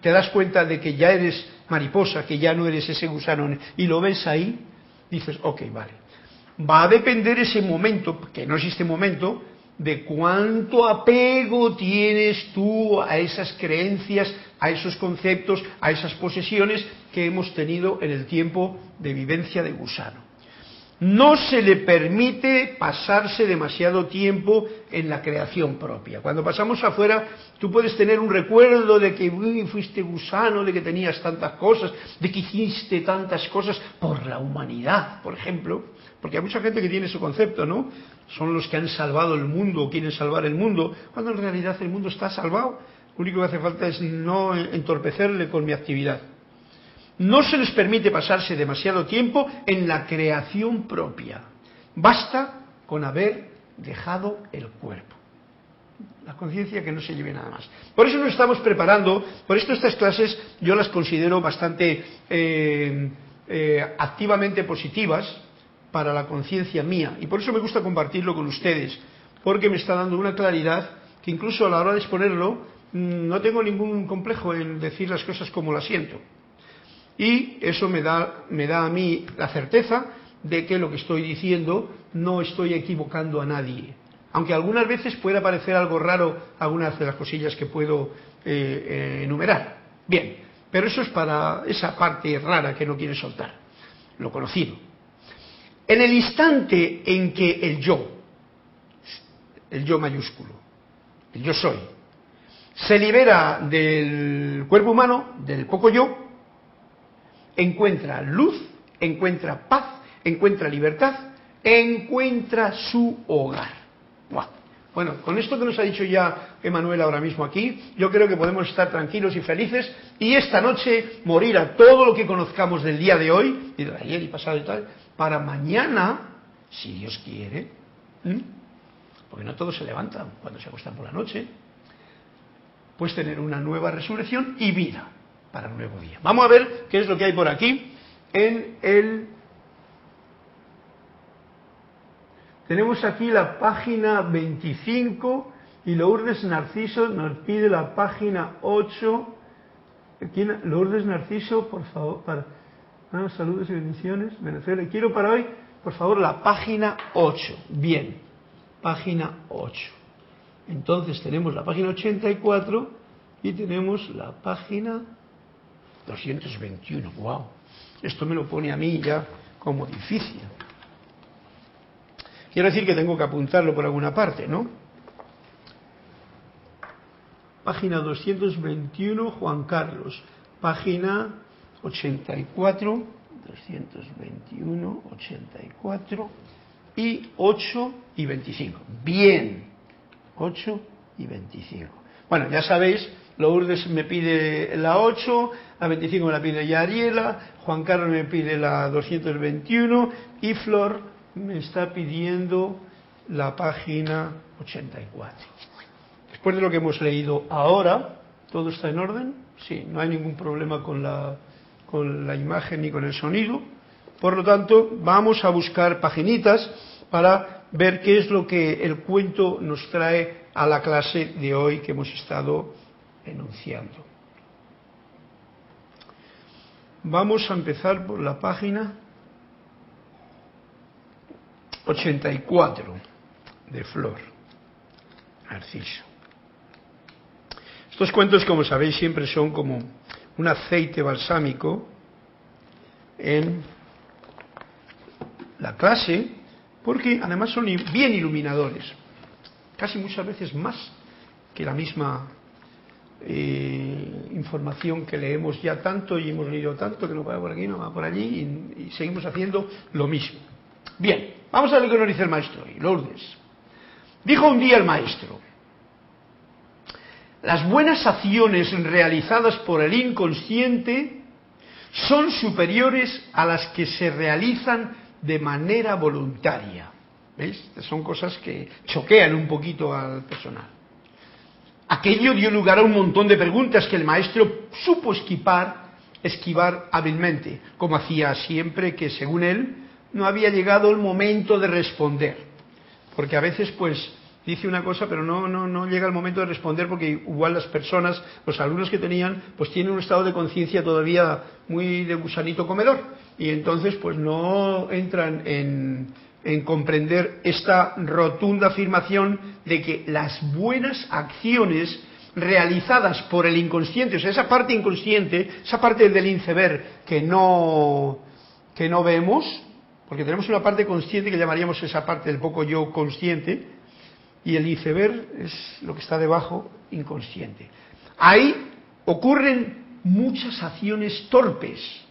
te das cuenta de que ya eres mariposa, que ya no eres ese gusano, y lo ves ahí, dices, ok, vale. Va a depender ese momento, que no existe momento, de cuánto apego tienes tú a esas creencias, a esos conceptos, a esas posesiones que hemos tenido en el tiempo de vivencia de gusano no se le permite pasarse demasiado tiempo en la creación propia. Cuando pasamos afuera, tú puedes tener un recuerdo de que fuiste gusano, de que tenías tantas cosas, de que hiciste tantas cosas por la humanidad, por ejemplo, porque hay mucha gente que tiene ese concepto, ¿no? Son los que han salvado el mundo quieren salvar el mundo, cuando en realidad el mundo está salvado. Lo único que hace falta es no entorpecerle con mi actividad. No se les permite pasarse demasiado tiempo en la creación propia. Basta con haber dejado el cuerpo. La conciencia que no se lleve nada más. Por eso nos estamos preparando, por esto estas clases yo las considero bastante eh, eh, activamente positivas para la conciencia mía. Y por eso me gusta compartirlo con ustedes, porque me está dando una claridad que incluso a la hora de exponerlo mm, no tengo ningún complejo en decir las cosas como las siento. Y eso me da, me da a mí la certeza de que lo que estoy diciendo no estoy equivocando a nadie. Aunque algunas veces pueda parecer algo raro algunas de las cosillas que puedo eh, eh, enumerar. Bien, pero eso es para esa parte rara que no quiere soltar, lo conocido. En el instante en que el yo, el yo mayúsculo, el yo soy, se libera del cuerpo humano, del poco yo, encuentra luz, encuentra paz, encuentra libertad, encuentra su hogar. Bueno, con esto que nos ha dicho ya Emanuel ahora mismo aquí, yo creo que podemos estar tranquilos y felices y esta noche morir a todo lo que conozcamos del día de hoy, y de ayer y pasado y tal, para mañana, si Dios quiere, porque no todos se levantan cuando se acuestan por la noche, pues tener una nueva resurrección y vida para un nuevo día. Vamos a ver qué es lo que hay por aquí en el... Tenemos aquí la página 25 y Lourdes Narciso nos pide la página 8. Lourdes Narciso, por favor, para... Ah, saludos y bendiciones. Venezuela. Quiero para hoy, por favor, la página 8. Bien, página 8. Entonces tenemos la página 84 y tenemos la página 221, wow. Esto me lo pone a mí ya como difícil. Quiero decir que tengo que apuntarlo por alguna parte, ¿no? Página 221, Juan Carlos. Página 84, 221, 84 y 8 y 25. Bien, 8 y 25. Bueno, ya sabéis Lourdes me pide la 8, la 25 me la pide ya Ariela, Juan Carlos me pide la 221 y Flor me está pidiendo la página 84. Después de lo que hemos leído ahora, ¿todo está en orden? Sí, no hay ningún problema con la, con la imagen ni con el sonido. Por lo tanto, vamos a buscar paginitas para ver qué es lo que el cuento nos trae a la clase de hoy que hemos estado enunciando. Vamos a empezar por la página 84 de Flor, Narciso. Estos cuentos, como sabéis, siempre son como un aceite balsámico en la clase, porque además son bien iluminadores, casi muchas veces más que la misma eh, información que leemos ya tanto y hemos leído tanto que no va por aquí, no va por allí y, y seguimos haciendo lo mismo. Bien, vamos a ver lo nos dice el maestro hoy, Lourdes. Dijo un día el maestro, las buenas acciones realizadas por el inconsciente son superiores a las que se realizan de manera voluntaria. ¿Veis? Son cosas que choquean un poquito al personal. Aquello dio lugar a un montón de preguntas que el maestro supo esquivar, esquivar hábilmente, como hacía siempre que, según él, no había llegado el momento de responder. Porque a veces, pues, dice una cosa, pero no, no, no llega el momento de responder porque igual las personas, los alumnos que tenían, pues tienen un estado de conciencia todavía muy de gusanito comedor. Y entonces, pues no entran en, en comprender esta rotunda afirmación de que las buenas acciones realizadas por el inconsciente, o sea, esa parte inconsciente, esa parte del iceberg que no, que no vemos, porque tenemos una parte consciente que llamaríamos esa parte del poco yo consciente, y el iceberg es lo que está debajo, inconsciente. Ahí ocurren muchas acciones torpes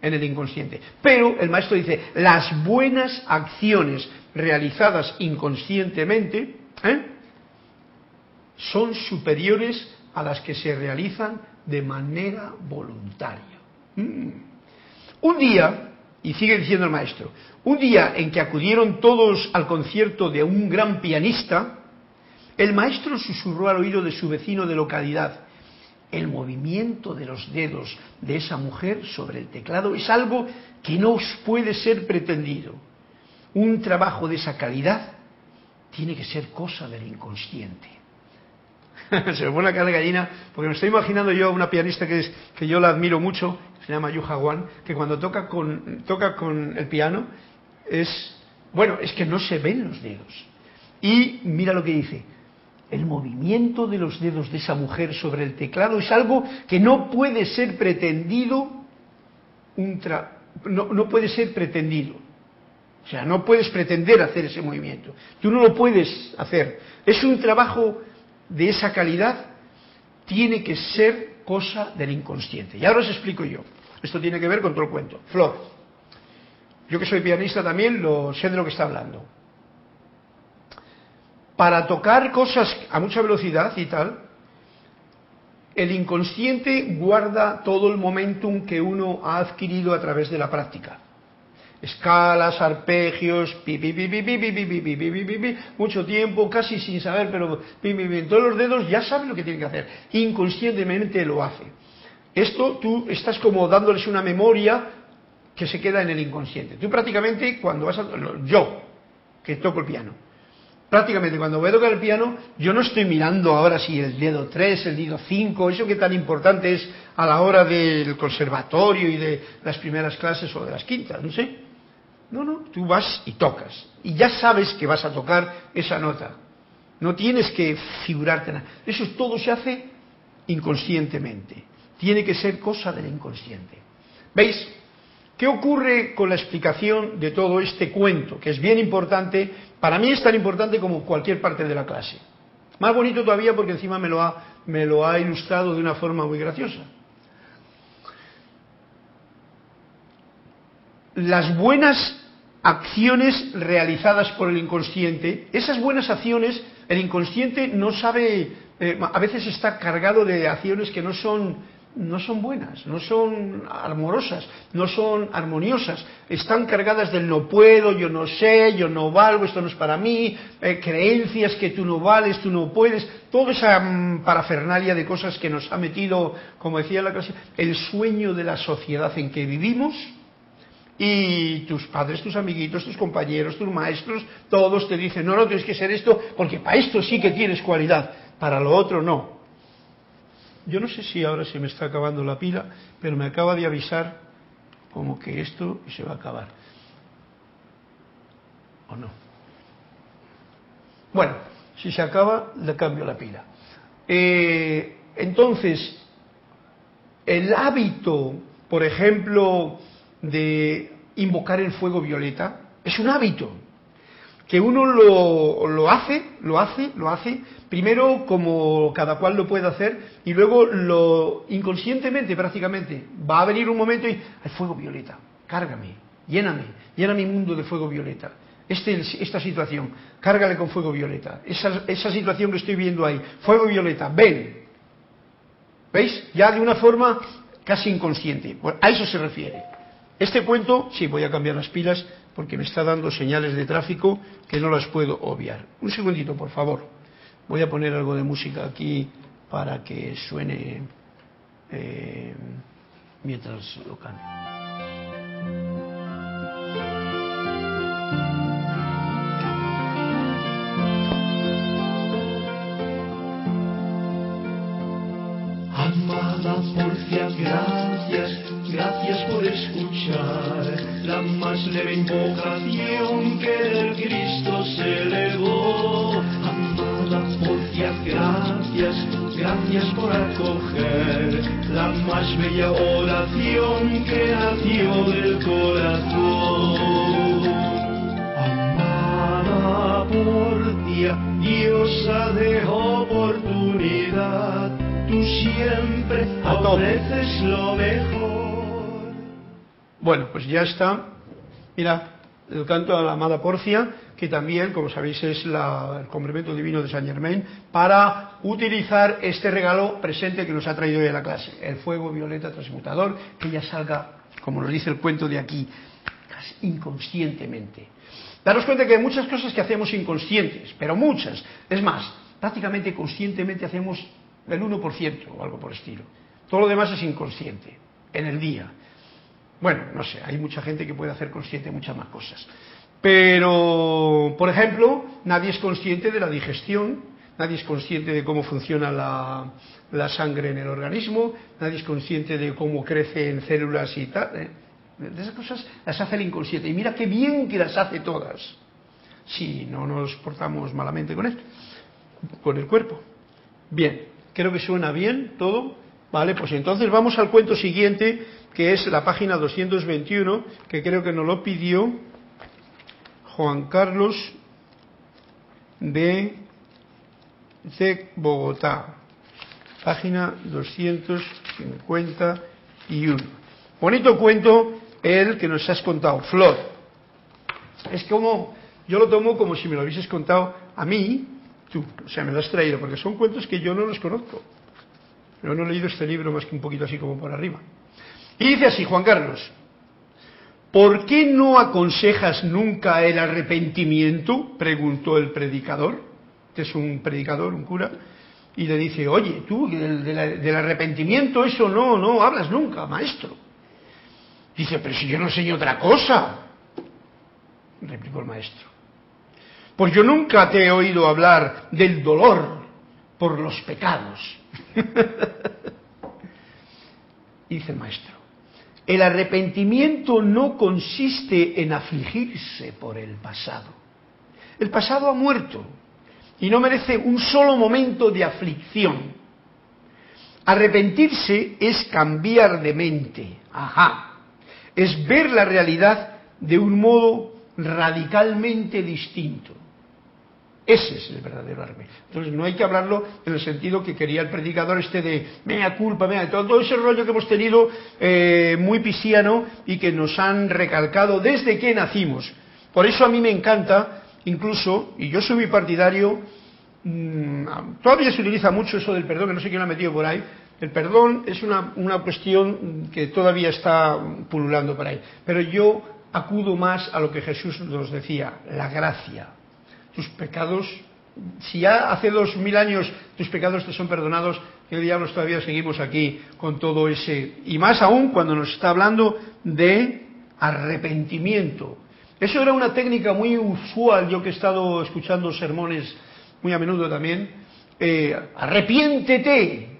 en el inconsciente, pero el maestro dice, las buenas acciones realizadas inconscientemente ¿eh? son superiores a las que se realizan de manera voluntaria. Mm. Un día, y sigue diciendo el maestro, un día en que acudieron todos al concierto de un gran pianista, el maestro susurró al oído de su vecino de localidad, el movimiento de los dedos de esa mujer sobre el teclado es algo que no os puede ser pretendido. Un trabajo de esa calidad tiene que ser cosa del inconsciente. [laughs] se me pone la cara de gallina porque me estoy imaginando yo a una pianista que, es, que yo la admiro mucho, se llama Yuja Wan, que cuando toca con, toca con el piano es, bueno, es que no se ven los dedos. Y mira lo que dice, el movimiento de los dedos de esa mujer sobre el teclado es algo que no puede ser pretendido, un no, no puede ser pretendido. O sea, no puedes pretender hacer ese movimiento. Tú no lo puedes hacer. Es un trabajo de esa calidad, tiene que ser cosa del inconsciente. Y ahora os explico yo. Esto tiene que ver con todo el cuento. Flor, yo que soy pianista también lo sé de lo que está hablando. Para tocar cosas a mucha velocidad y tal, el inconsciente guarda todo el momentum que uno ha adquirido a través de la práctica. Escalas, arpegios, pi, pi, pi, pi, pi, pi, pi, pi, pi, pi, pi, mucho tiempo, casi sin saber, pero pi, pi, pi, todos los dedos ya saben lo que tienen que hacer. Inconscientemente lo hace. Esto tú estás como dándoles una memoria que se queda en el inconsciente. Tú prácticamente cuando vas a... Yo, que toco el piano, prácticamente cuando voy a tocar el piano, yo no estoy mirando ahora si el dedo 3, el dedo 5, eso que tan importante es a la hora del conservatorio y de las primeras clases o de las quintas, no sé. No, no, tú vas y tocas. Y ya sabes que vas a tocar esa nota. No tienes que figurarte nada. Eso todo se hace inconscientemente. Tiene que ser cosa del inconsciente. ¿Veis? ¿Qué ocurre con la explicación de todo este cuento? Que es bien importante, para mí es tan importante como cualquier parte de la clase. Más bonito todavía porque encima me lo ha, me lo ha ilustrado de una forma muy graciosa. Las buenas acciones realizadas por el inconsciente, esas buenas acciones, el inconsciente no sabe, eh, a veces está cargado de acciones que no son no son buenas, no son amorosas, no son armoniosas, están cargadas del no puedo, yo no sé, yo no valgo, esto no es para mí, eh, creencias que tú no vales, tú no puedes, toda esa mm, parafernalia de cosas que nos ha metido, como decía la clase, el sueño de la sociedad en que vivimos, y tus padres, tus amiguitos, tus compañeros, tus maestros, todos te dicen, no, no, tienes que ser esto, porque para esto sí que tienes cualidad, para lo otro no. Yo no sé si ahora se me está acabando la pila, pero me acaba de avisar como que esto se va a acabar. ¿O no? Bueno, si se acaba, le cambio la pila. Eh, entonces, el hábito, por ejemplo, de invocar el fuego violeta es un hábito que uno lo, lo, hace, lo hace, lo hace, primero como cada cual lo puede hacer y luego lo inconscientemente prácticamente va a venir un momento y el fuego violeta, cárgame, lléname, llena mi mundo de fuego violeta. Este, esta situación, cárgale con fuego violeta. Esa, esa situación que estoy viendo ahí, fuego violeta, ven. ¿Veis? Ya de una forma casi inconsciente. a eso se refiere. Este cuento, sí, voy a cambiar las pilas porque me está dando señales de tráfico que no las puedo obviar. Un segundito, por favor. Voy a poner algo de música aquí para que suene eh, mientras lo canto. Amada Porcia, gracias Gracias por escuchar la más leve invocación que del Cristo se elevó. Amada Porcia, gracias, gracias por acoger la más bella oración que nació del corazón. Amada Porcia, Diosa de oportunidad, tú siempre ofreces lo mejor. Bueno, pues ya está. Mira, el canto a la amada Porcia, que también, como sabéis, es el complemento divino de San Germain, para utilizar este regalo presente que nos ha traído hoy a la clase, el fuego violeta transmutador, que ya salga, como nos dice el cuento de aquí, casi inconscientemente. Daros cuenta que hay muchas cosas que hacemos inconscientes, pero muchas. Es más, prácticamente conscientemente hacemos el 1% o algo por estilo. Todo lo demás es inconsciente, en el día. Bueno, no sé, hay mucha gente que puede hacer consciente muchas más cosas. Pero, por ejemplo, nadie es consciente de la digestión, nadie es consciente de cómo funciona la, sangre en el organismo, nadie es consciente de cómo crece en células y tal. ¿eh? De esas cosas las hace el inconsciente. Y mira qué bien que las hace todas, si no nos portamos malamente con él, con el cuerpo. Bien, creo que suena bien todo. Vale, pues entonces vamos al cuento siguiente que es la página 221, que creo que nos lo pidió Juan Carlos de, Bogotá, página 251. Bonito cuento el que nos has contado, Flor. Es como, yo lo tomo como si me lo hubieses contado a mí, tú, o sea, me lo has traído, porque son cuentos que yo no los conozco. Yo no he leído este libro más que un poquito así como por arriba. Y dice así, Juan Carlos, ¿por qué no aconsejas nunca el arrepentimiento? preguntó el predicador. Este es un predicador, un cura. Y le dice, oye, tú, del, arrepentimiento, eso no, no hablas nunca, maestro. Dice, pero si yo no enseño otra cosa, replicó el maestro. Pues yo nunca te he oído hablar del dolor por los pecados. [laughs] dice el maestro, el arrepentimiento no consiste en afligirse por el pasado. El pasado ha muerto y no merece un solo momento de aflicción. Arrepentirse es cambiar de mente, ajá, es ver la realidad de un modo radicalmente distinto. Ese es el verdadero arme. Entonces no hay que hablarlo en el sentido que quería el predicador este de mea culpa, mea, todo ese rollo que hemos tenido eh, muy pisiano y que nos han recalcado desde que nacimos. Por eso a mí me encanta, incluso, y yo soy muy partidario, mm, todavía se utiliza mucho eso del perdón, que no sé quién lo ha metido por ahí, El perdón es una, una cuestión que todavía está pululando por ahí. Pero yo acudo más a lo que Jesús nos decía, la gracia. Tus pecados, si ya hace dos mil años tus pecados te son perdonados, ¿qué diablos todavía seguimos aquí con todo ese? Y más aún cuando nos está hablando de arrepentimiento. Eso era una técnica muy usual, yo que he estado escuchando sermones muy a menudo también. Eh, arrepiéntete.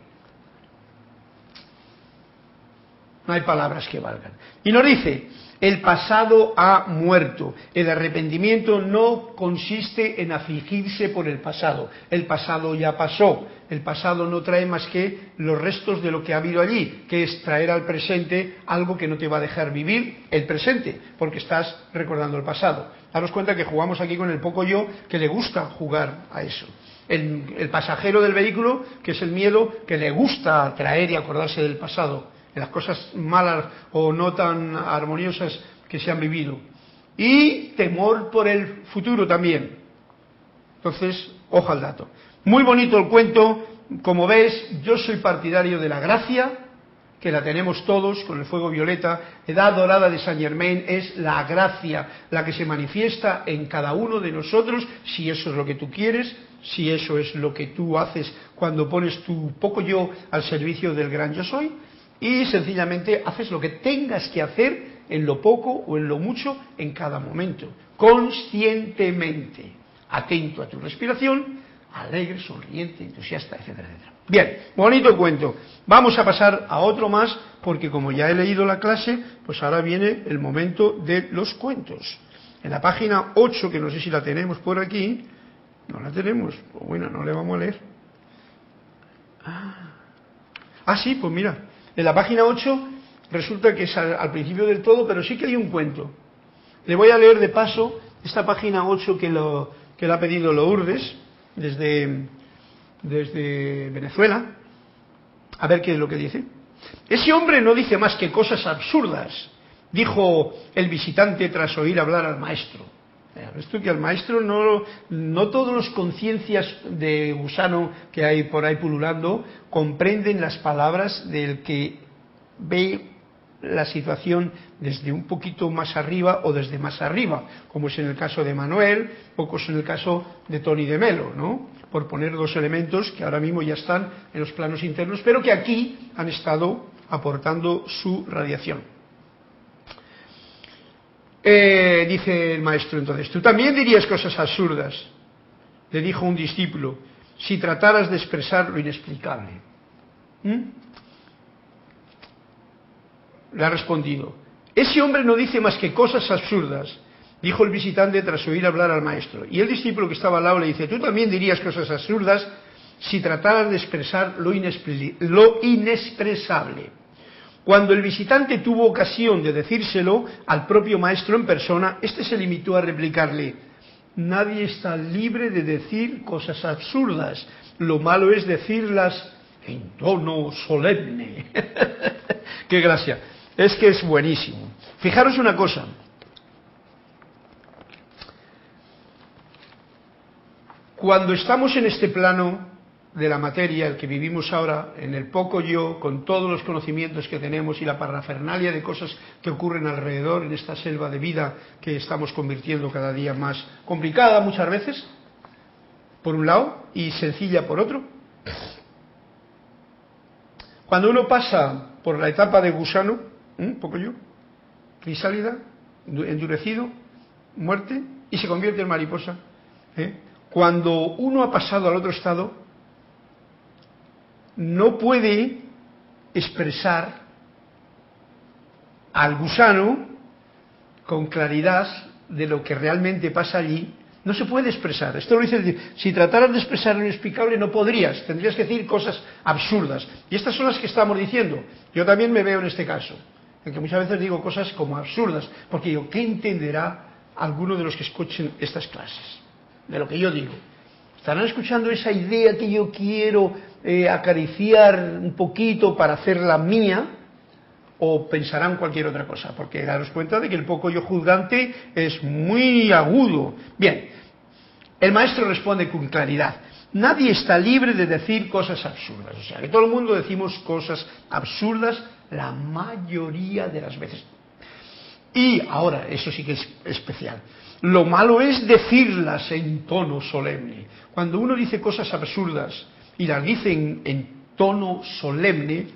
No hay palabras que valgan. Y nos dice, el pasado ha muerto. El arrepentimiento no consiste en afligirse por el pasado. El pasado ya pasó. El pasado no trae más que los restos de lo que ha habido allí, que es traer al presente algo que no te va a dejar vivir el presente, porque estás recordando el pasado. Daros cuenta que jugamos aquí con el poco yo que le gusta jugar a eso. El, el pasajero del vehículo, que es el miedo, que le gusta traer y acordarse del pasado las cosas malas o no tan armoniosas que se han vivido. Y temor por el futuro también. Entonces, ojo al dato. Muy bonito el cuento. Como ves, yo soy partidario de la gracia, que la tenemos todos con el fuego violeta. Edad dorada de Saint Germain es la gracia, la que se manifiesta en cada uno de nosotros, si eso es lo que tú quieres, si eso es lo que tú haces cuando pones tu poco yo al servicio del gran yo soy y sencillamente haces lo que tengas que hacer en lo poco o en lo mucho en cada momento, conscientemente, atento a tu respiración, alegre, sonriente, entusiasta, etcétera, etcétera. Bien, bonito cuento. Vamos a pasar a otro más porque como ya he leído la clase, pues ahora viene el momento de los cuentos. En la página 8, que no sé si la tenemos por aquí, no la tenemos, pues bueno, no le vamos a leer. Ah, ah sí, pues mira, en la página 8 resulta que es al, principio del todo, pero sí que hay un cuento. Le voy a leer de paso esta página 8 que, lo, que le ha pedido Lourdes desde, desde Venezuela. A ver qué es lo que dice. Ese hombre no dice más que cosas absurdas, dijo el visitante tras oír hablar al maestro. Esto que al maestro no, no todos los conciencias de gusano que hay por ahí pululando comprenden las palabras del que ve la situación desde un poquito más arriba o desde más arriba, como es en el caso de Manuel, o es en el caso de Tony de Melo, ¿no? Por poner dos elementos que ahora mismo ya están en los planos internos, pero que aquí han estado aportando su radiación. Eh, dice el maestro entonces, tú también dirías cosas absurdas, le dijo un discípulo, si trataras de expresar lo inexplicable. ¿Mm? Le ha respondido, ese hombre no dice más que cosas absurdas, dijo el visitante tras oír hablar al maestro. Y el discípulo que estaba al lado le dice, tú también dirías cosas absurdas si trataras de expresar lo, lo inexpresable. Cuando el visitante tuvo ocasión de decírselo al propio maestro en persona, éste se limitó a replicarle, nadie está libre de decir cosas absurdas, lo malo es decirlas en tono solemne. [laughs] Qué gracia. Es que es buenísimo. Fijaros una cosa. Cuando estamos en este plano, de la materia, el que vivimos ahora, en el poco yo, con todos los conocimientos que tenemos y la parafernalia de cosas que ocurren alrededor en esta selva de vida que estamos convirtiendo cada día más complicada muchas veces, por un lado, y sencilla por otro. Cuando uno pasa por la etapa de gusano, un poco yo, crisálida, endurecido, muerte, y se convierte en mariposa. ¿eh? Cuando uno ha pasado al otro estado, no puede expresar al gusano con claridad de lo que realmente pasa allí, no se puede expresar. Esto lo dice, si trataras de expresar lo inexplicable no podrías, tendrías que decir cosas absurdas. Y estas son las que estamos diciendo. Yo también me veo en este caso, en que muchas veces digo cosas como absurdas, porque yo, ¿qué entenderá alguno de los que escuchen estas clases? De lo que yo digo. Estarán escuchando esa idea que yo quiero eh, acariciar un poquito para hacerla mía o pensarán cualquier otra cosa, porque daros cuenta de que el poco yo juzgante es muy agudo. Bien, el maestro responde con claridad, Nadie está libre de decir cosas absurdas. O sea, que todo el mundo decimos cosas absurdas la mayoría de las veces. Y ahora, eso sí que es especial. Lo malo es decirlas en tono solemne. Cuando uno dice cosas absurdas y las dice en, tono solemne,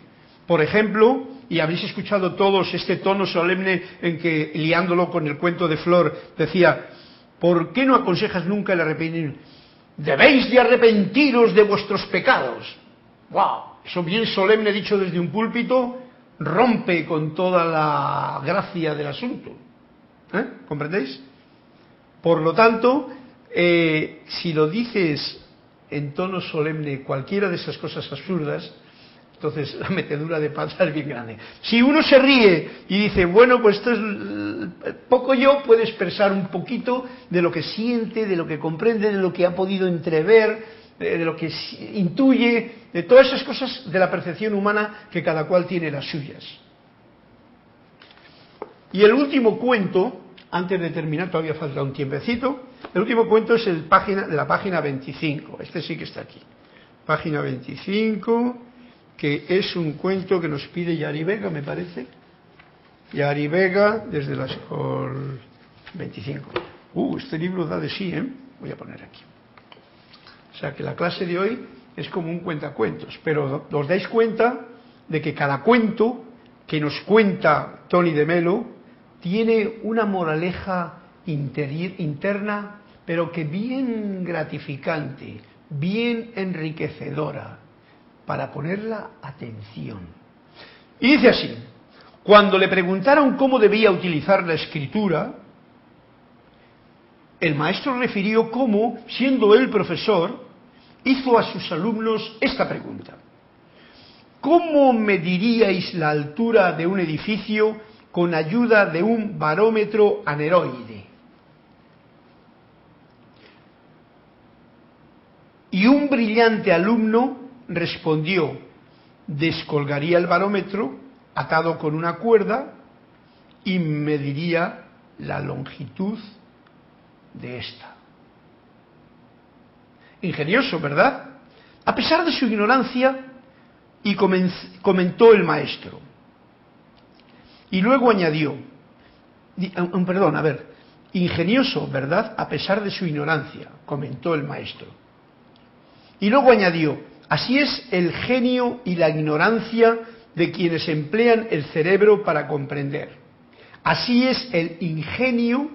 por ejemplo, y habéis escuchado todos este tono solemne en que, liándolo con el cuento de Flor, decía, ¿por qué no aconsejas nunca el arrepentimiento? Debéis de arrepentiros de vuestros pecados. ¡Wow! Eso bien solemne dicho desde un púlpito rompe con toda la gracia del asunto. ¿Eh? ¿Comprendéis? Por lo tanto, eh, si lo dices en tono solemne cualquiera de esas cosas absurdas, entonces la metedura de pata es bien grande. Si uno se ríe y dice, bueno, pues esto es poco yo, puede expresar un poquito de lo que siente, de lo que comprende, de lo que ha podido entrever, de lo que intuye, de todas esas cosas de la percepción humana que cada cual tiene las suyas. Y el último cuento, antes de terminar, todavía falta un tiempecito, el último cuento es el página, de la página 25, este sí que está aquí. Página 25 que es un cuento que nos pide Yari Vega, me parece. Yari Vega, desde las 25. Uh, este libro da de sí, ¿eh? Voy a poner aquí. O sea que la clase de hoy es como un cuentacuentos, pero os dais cuenta de que cada cuento que nos cuenta Tony de Melo tiene una moraleja interna, pero que bien gratificante, bien enriquecedora para ponerla atención. Y dice así, cuando le preguntaron cómo debía utilizar la escritura, el maestro refirió cómo, siendo él profesor, hizo a sus alumnos esta pregunta. ¿Cómo mediríais la altura de un edificio con ayuda de un barómetro aneroide? Y un brillante alumno respondió, descolgaría el barómetro atado con una cuerda y mediría la longitud de esta. Ingenioso, ¿verdad? A pesar de su ignorancia, y comentó el maestro. Y luego añadió, perdón, a ver, ingenioso, ¿verdad? A pesar de su ignorancia, comentó el maestro. Y luego añadió, Así es el genio y la ignorancia de quienes emplean el cerebro para comprender. Así es el ingenio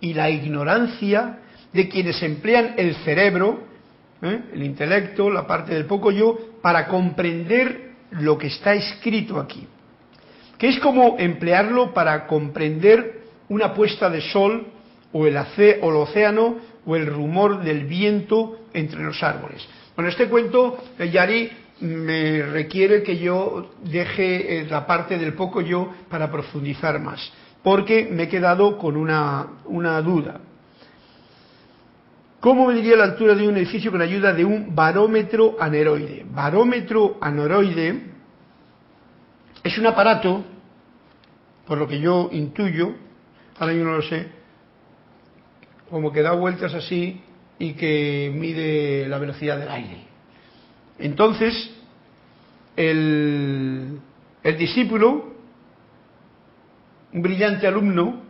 y la ignorancia de quienes emplean el cerebro, ¿eh? el intelecto, la parte del poco yo, para comprender lo que está escrito aquí. Que es como emplearlo para comprender una puesta de sol o el, o el océano o el rumor del viento entre los árboles. Bueno, este cuento, Yari, me requiere que yo deje eh, la parte del poco yo para profundizar más, porque me he quedado con una, una duda. ¿Cómo mediría la altura de un edificio con ayuda de un barómetro aneroide? Barómetro aneroide es un aparato, por lo que yo intuyo, ahora yo no lo sé, como que da vueltas así y que mide la velocidad del aire. Entonces, el, discípulo, un brillante alumno,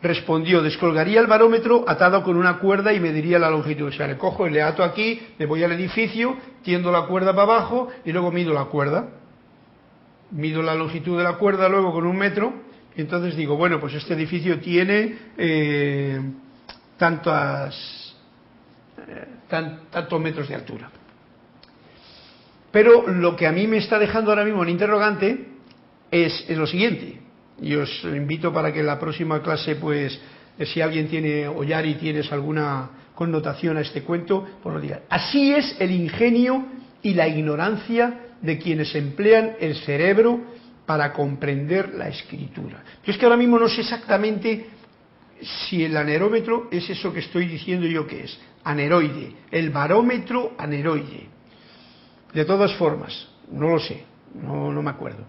respondió, descolgaría el barómetro atado con una cuerda y mediría la longitud. O sea, le cojo y le ato aquí, le voy al edificio, tiendo la cuerda para abajo y luego mido la cuerda. Mido la longitud de la cuerda luego con un metro y entonces digo, bueno, pues este edificio tiene eh, tantas tantos metros de altura. Pero lo que a mí me está dejando ahora mismo en interrogante es, lo siguiente. Y os invito para que en la próxima clase, pues, si alguien tiene, o Yari tienes alguna connotación a este cuento, pues lo diga. Así es el ingenio y la ignorancia de quienes emplean el cerebro para comprender la escritura. Yo es que ahora mismo no sé exactamente si el anerómetro es eso que estoy diciendo yo que es, aneroide, el barómetro aneroide. De todas formas, no lo sé, no, no me acuerdo.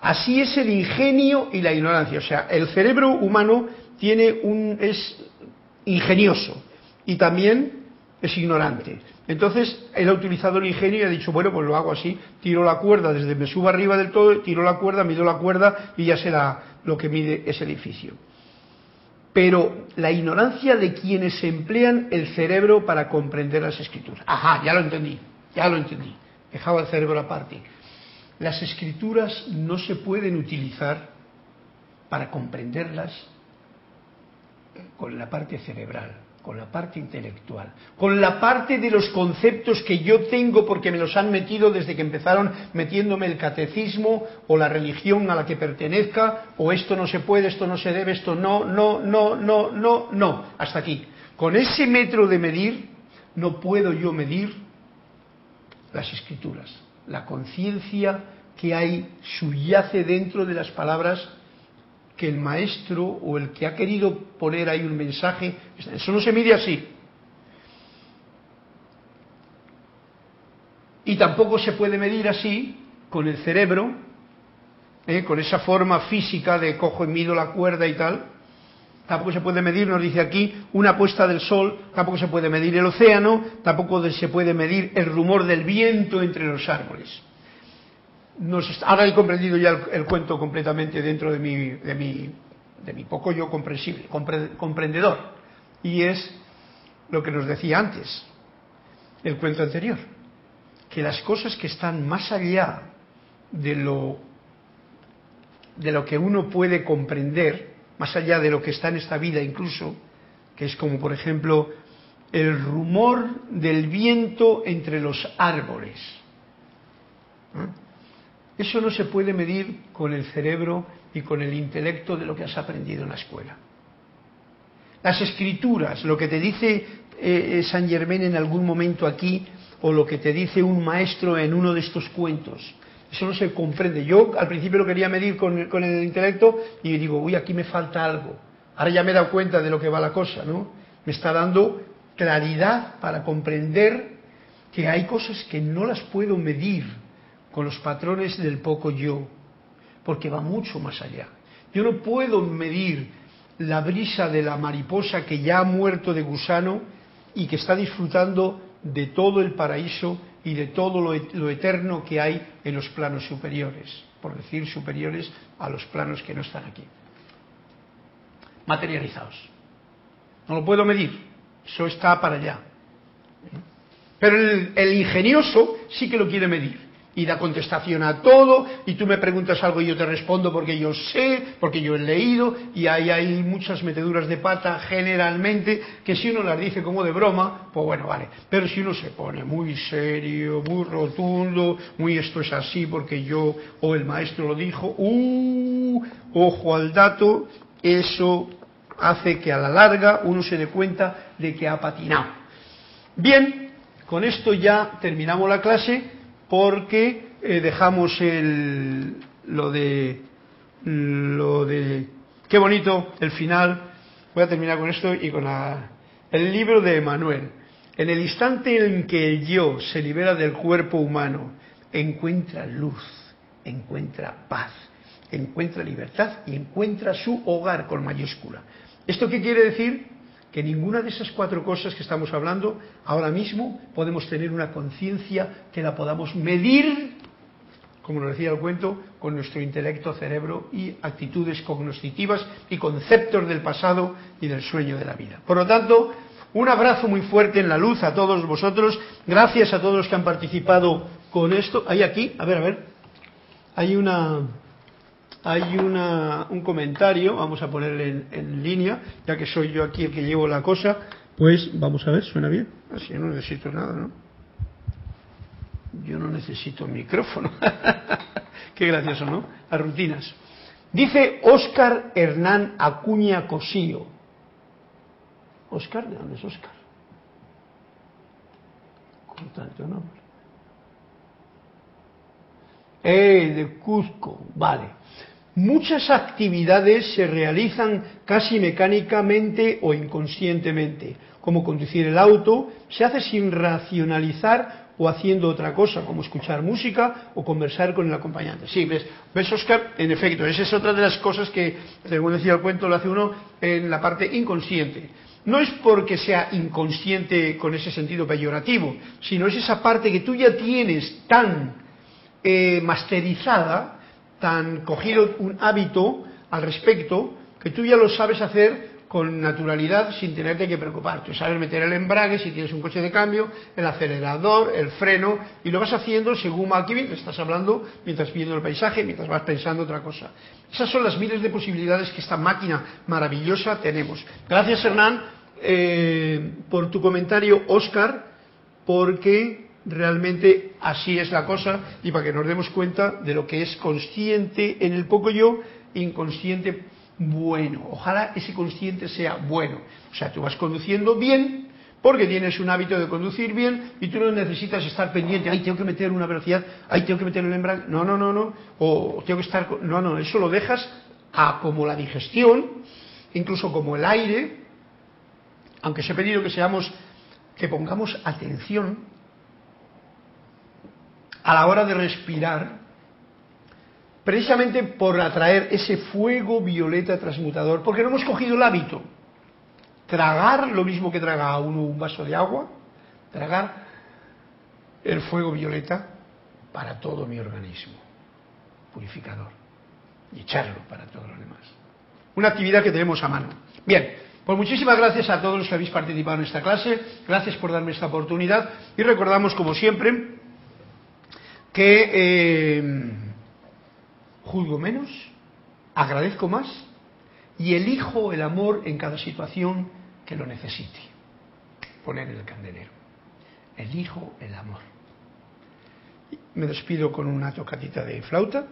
Así es el ingenio y la ignorancia, o sea, el cerebro humano tiene un es ingenioso y también es ignorante. Entonces, él ha utilizado el ingenio y ha dicho, bueno, pues lo hago así, tiro la cuerda desde me subo arriba del todo, tiro la cuerda, mido la cuerda y ya será lo que mide ese edificio. Pero la ignorancia de quienes emplean el cerebro para comprender las escrituras. Ajá, ya lo entendí, ya lo entendí. Dejaba el cerebro aparte. Las escrituras no se pueden utilizar para comprenderlas con la parte cerebral con la parte intelectual, con la parte de los conceptos que yo tengo porque me los han metido desde que empezaron metiéndome el catecismo o la religión a la que pertenezca, o esto no se puede, esto no se debe, esto no, no, no, no, no, no, hasta aquí. Con ese metro de medir no puedo yo medir las escrituras, la conciencia que hay subyace dentro de las palabras que el maestro o el que ha querido poner ahí un mensaje, eso no se mide así. Y tampoco se puede medir así con el cerebro, ¿eh? con esa forma física de cojo y mido la cuerda y tal. Tampoco se puede medir, nos dice aquí, una puesta del sol, tampoco se puede medir el océano, tampoco se puede medir el rumor del viento entre los árboles ahora he comprendido ya el, cuento completamente dentro de mi, de mi, de mi poco yo comprensible, comprendedor. Y es lo que nos decía antes, el cuento anterior, que las cosas que están más allá de lo, de lo que uno puede comprender, más allá de lo que está en esta vida incluso, que es como por ejemplo el rumor del viento entre los árboles. Eso no se puede medir con el cerebro y con el intelecto de lo que has aprendido en la escuela. Las escrituras, lo que te dice eh, eh, San Germán en algún momento aquí, o lo que te dice un maestro en uno de estos cuentos, eso no se comprende. Yo al principio lo quería medir con, el intelecto y digo, uy, aquí me falta algo. Ahora ya me he dado cuenta de lo que va la cosa, ¿no? Me está dando claridad para comprender que hay cosas que no las puedo medir con los patrones del poco yo, porque va mucho más allá. Yo no puedo medir la brisa de la mariposa que ya ha muerto de gusano y que está disfrutando de todo el paraíso y de todo lo, eterno que hay en los planos superiores, por decir superiores a los planos que no están aquí, materializados. No lo puedo medir, eso está para allá. Pero el ingenioso sí que lo quiere medir y da contestación a todo y tú me preguntas algo y yo te respondo porque yo sé, porque yo he leído y ahí hay muchas meteduras de pata generalmente que si uno las dice como de broma, pues bueno, vale, pero si uno se pone muy serio, muy rotundo, muy esto es así porque yo o el maestro lo dijo, uh, ojo al dato, eso hace que a la larga uno se dé cuenta de que ha patinado. Bien, con esto ya terminamos la clase porque eh, dejamos el, lo de lo de qué bonito el final. Voy a terminar con esto y con el libro de Emanuel. En el instante en que el yo se libera del cuerpo humano encuentra luz encuentra paz encuentra libertad y encuentra su hogar con mayúscula. Esto qué quiere decir que ninguna de esas cuatro cosas que estamos hablando ahora mismo podemos tener una conciencia que la podamos medir, como nos decía el cuento, con nuestro intelecto, cerebro y actitudes cognoscitivas y conceptos del pasado y del sueño de la vida. Por lo tanto, un abrazo muy fuerte en la luz a todos vosotros. Gracias a todos los que han participado con esto. Hay aquí, a ver, a ver. Hay una hay una, un comentario, vamos a ponerle en, línea, ya que soy yo aquí el que llevo la cosa, pues vamos a ver, ¿suena bien? Así no necesito nada, ¿no? Yo no necesito micrófono. [laughs] Qué gracioso, ¿no? Las rutinas. Dice Óscar Hernán Acuña Cosío. ¿Óscar? ¿De dónde es Óscar? Con tanto nombre. Eh, de Cusco, vale. Muchas actividades se realizan casi mecánicamente o inconscientemente, como conducir el auto, se hace sin racionalizar o haciendo otra cosa, como escuchar música o conversar con el acompañante. Sí, ves, ves Oscar, en efecto, esa es otra de las cosas que, según decía el cuento, lo hace uno en la parte inconsciente. no es porque sea inconsciente con ese sentido peyorativo, sino es esa parte que tú ya tienes tan eh, masterizada, tan cogido un hábito al respecto, que tú ya lo sabes hacer con naturalidad sin tenerte que preocupar. Tú sabes meter el embrague si tienes un coche de cambio, el acelerador, el freno, y lo vas haciendo según va bien. Estás hablando mientras viendo el paisaje, mientras vas pensando otra cosa. Esas son las miles de posibilidades que esta máquina maravillosa tenemos. Gracias, Hernán, eh, por tu comentario, Oscar, porque realmente así es la cosa y para que nos demos cuenta de lo que es consciente en el poco yo, inconsciente bueno. Ojalá ese consciente sea bueno. O sea, tú vas conduciendo bien porque tienes un hábito de conducir bien y tú no necesitas estar pendiente, ay, tengo que meter una velocidad, ay, tengo que meter el embrague. No, no, no, no. O tengo que estar. No, no, eso lo dejas a como la digestión, incluso como el aire, aunque se ha pedido que seamos, que pongamos atención a la hora de respirar precisamente por atraer ese fuego violeta transmutador, porque no hemos cogido el hábito. Tragar lo mismo que traga uno un vaso de agua, tragar el fuego violeta para todo mi organismo, purificador, y echarlo para todo lo demás. Una actividad que tenemos a mano. Bien, pues muchísimas gracias a todos los que habéis participado en esta clase, gracias por darme esta oportunidad y recordamos, como siempre, que... Eh, juzgo menos, agradezco más y elijo el amor en cada situación que lo necesite. Poner el candelero. Elijo el amor. Me despido con una tocatita de flauta.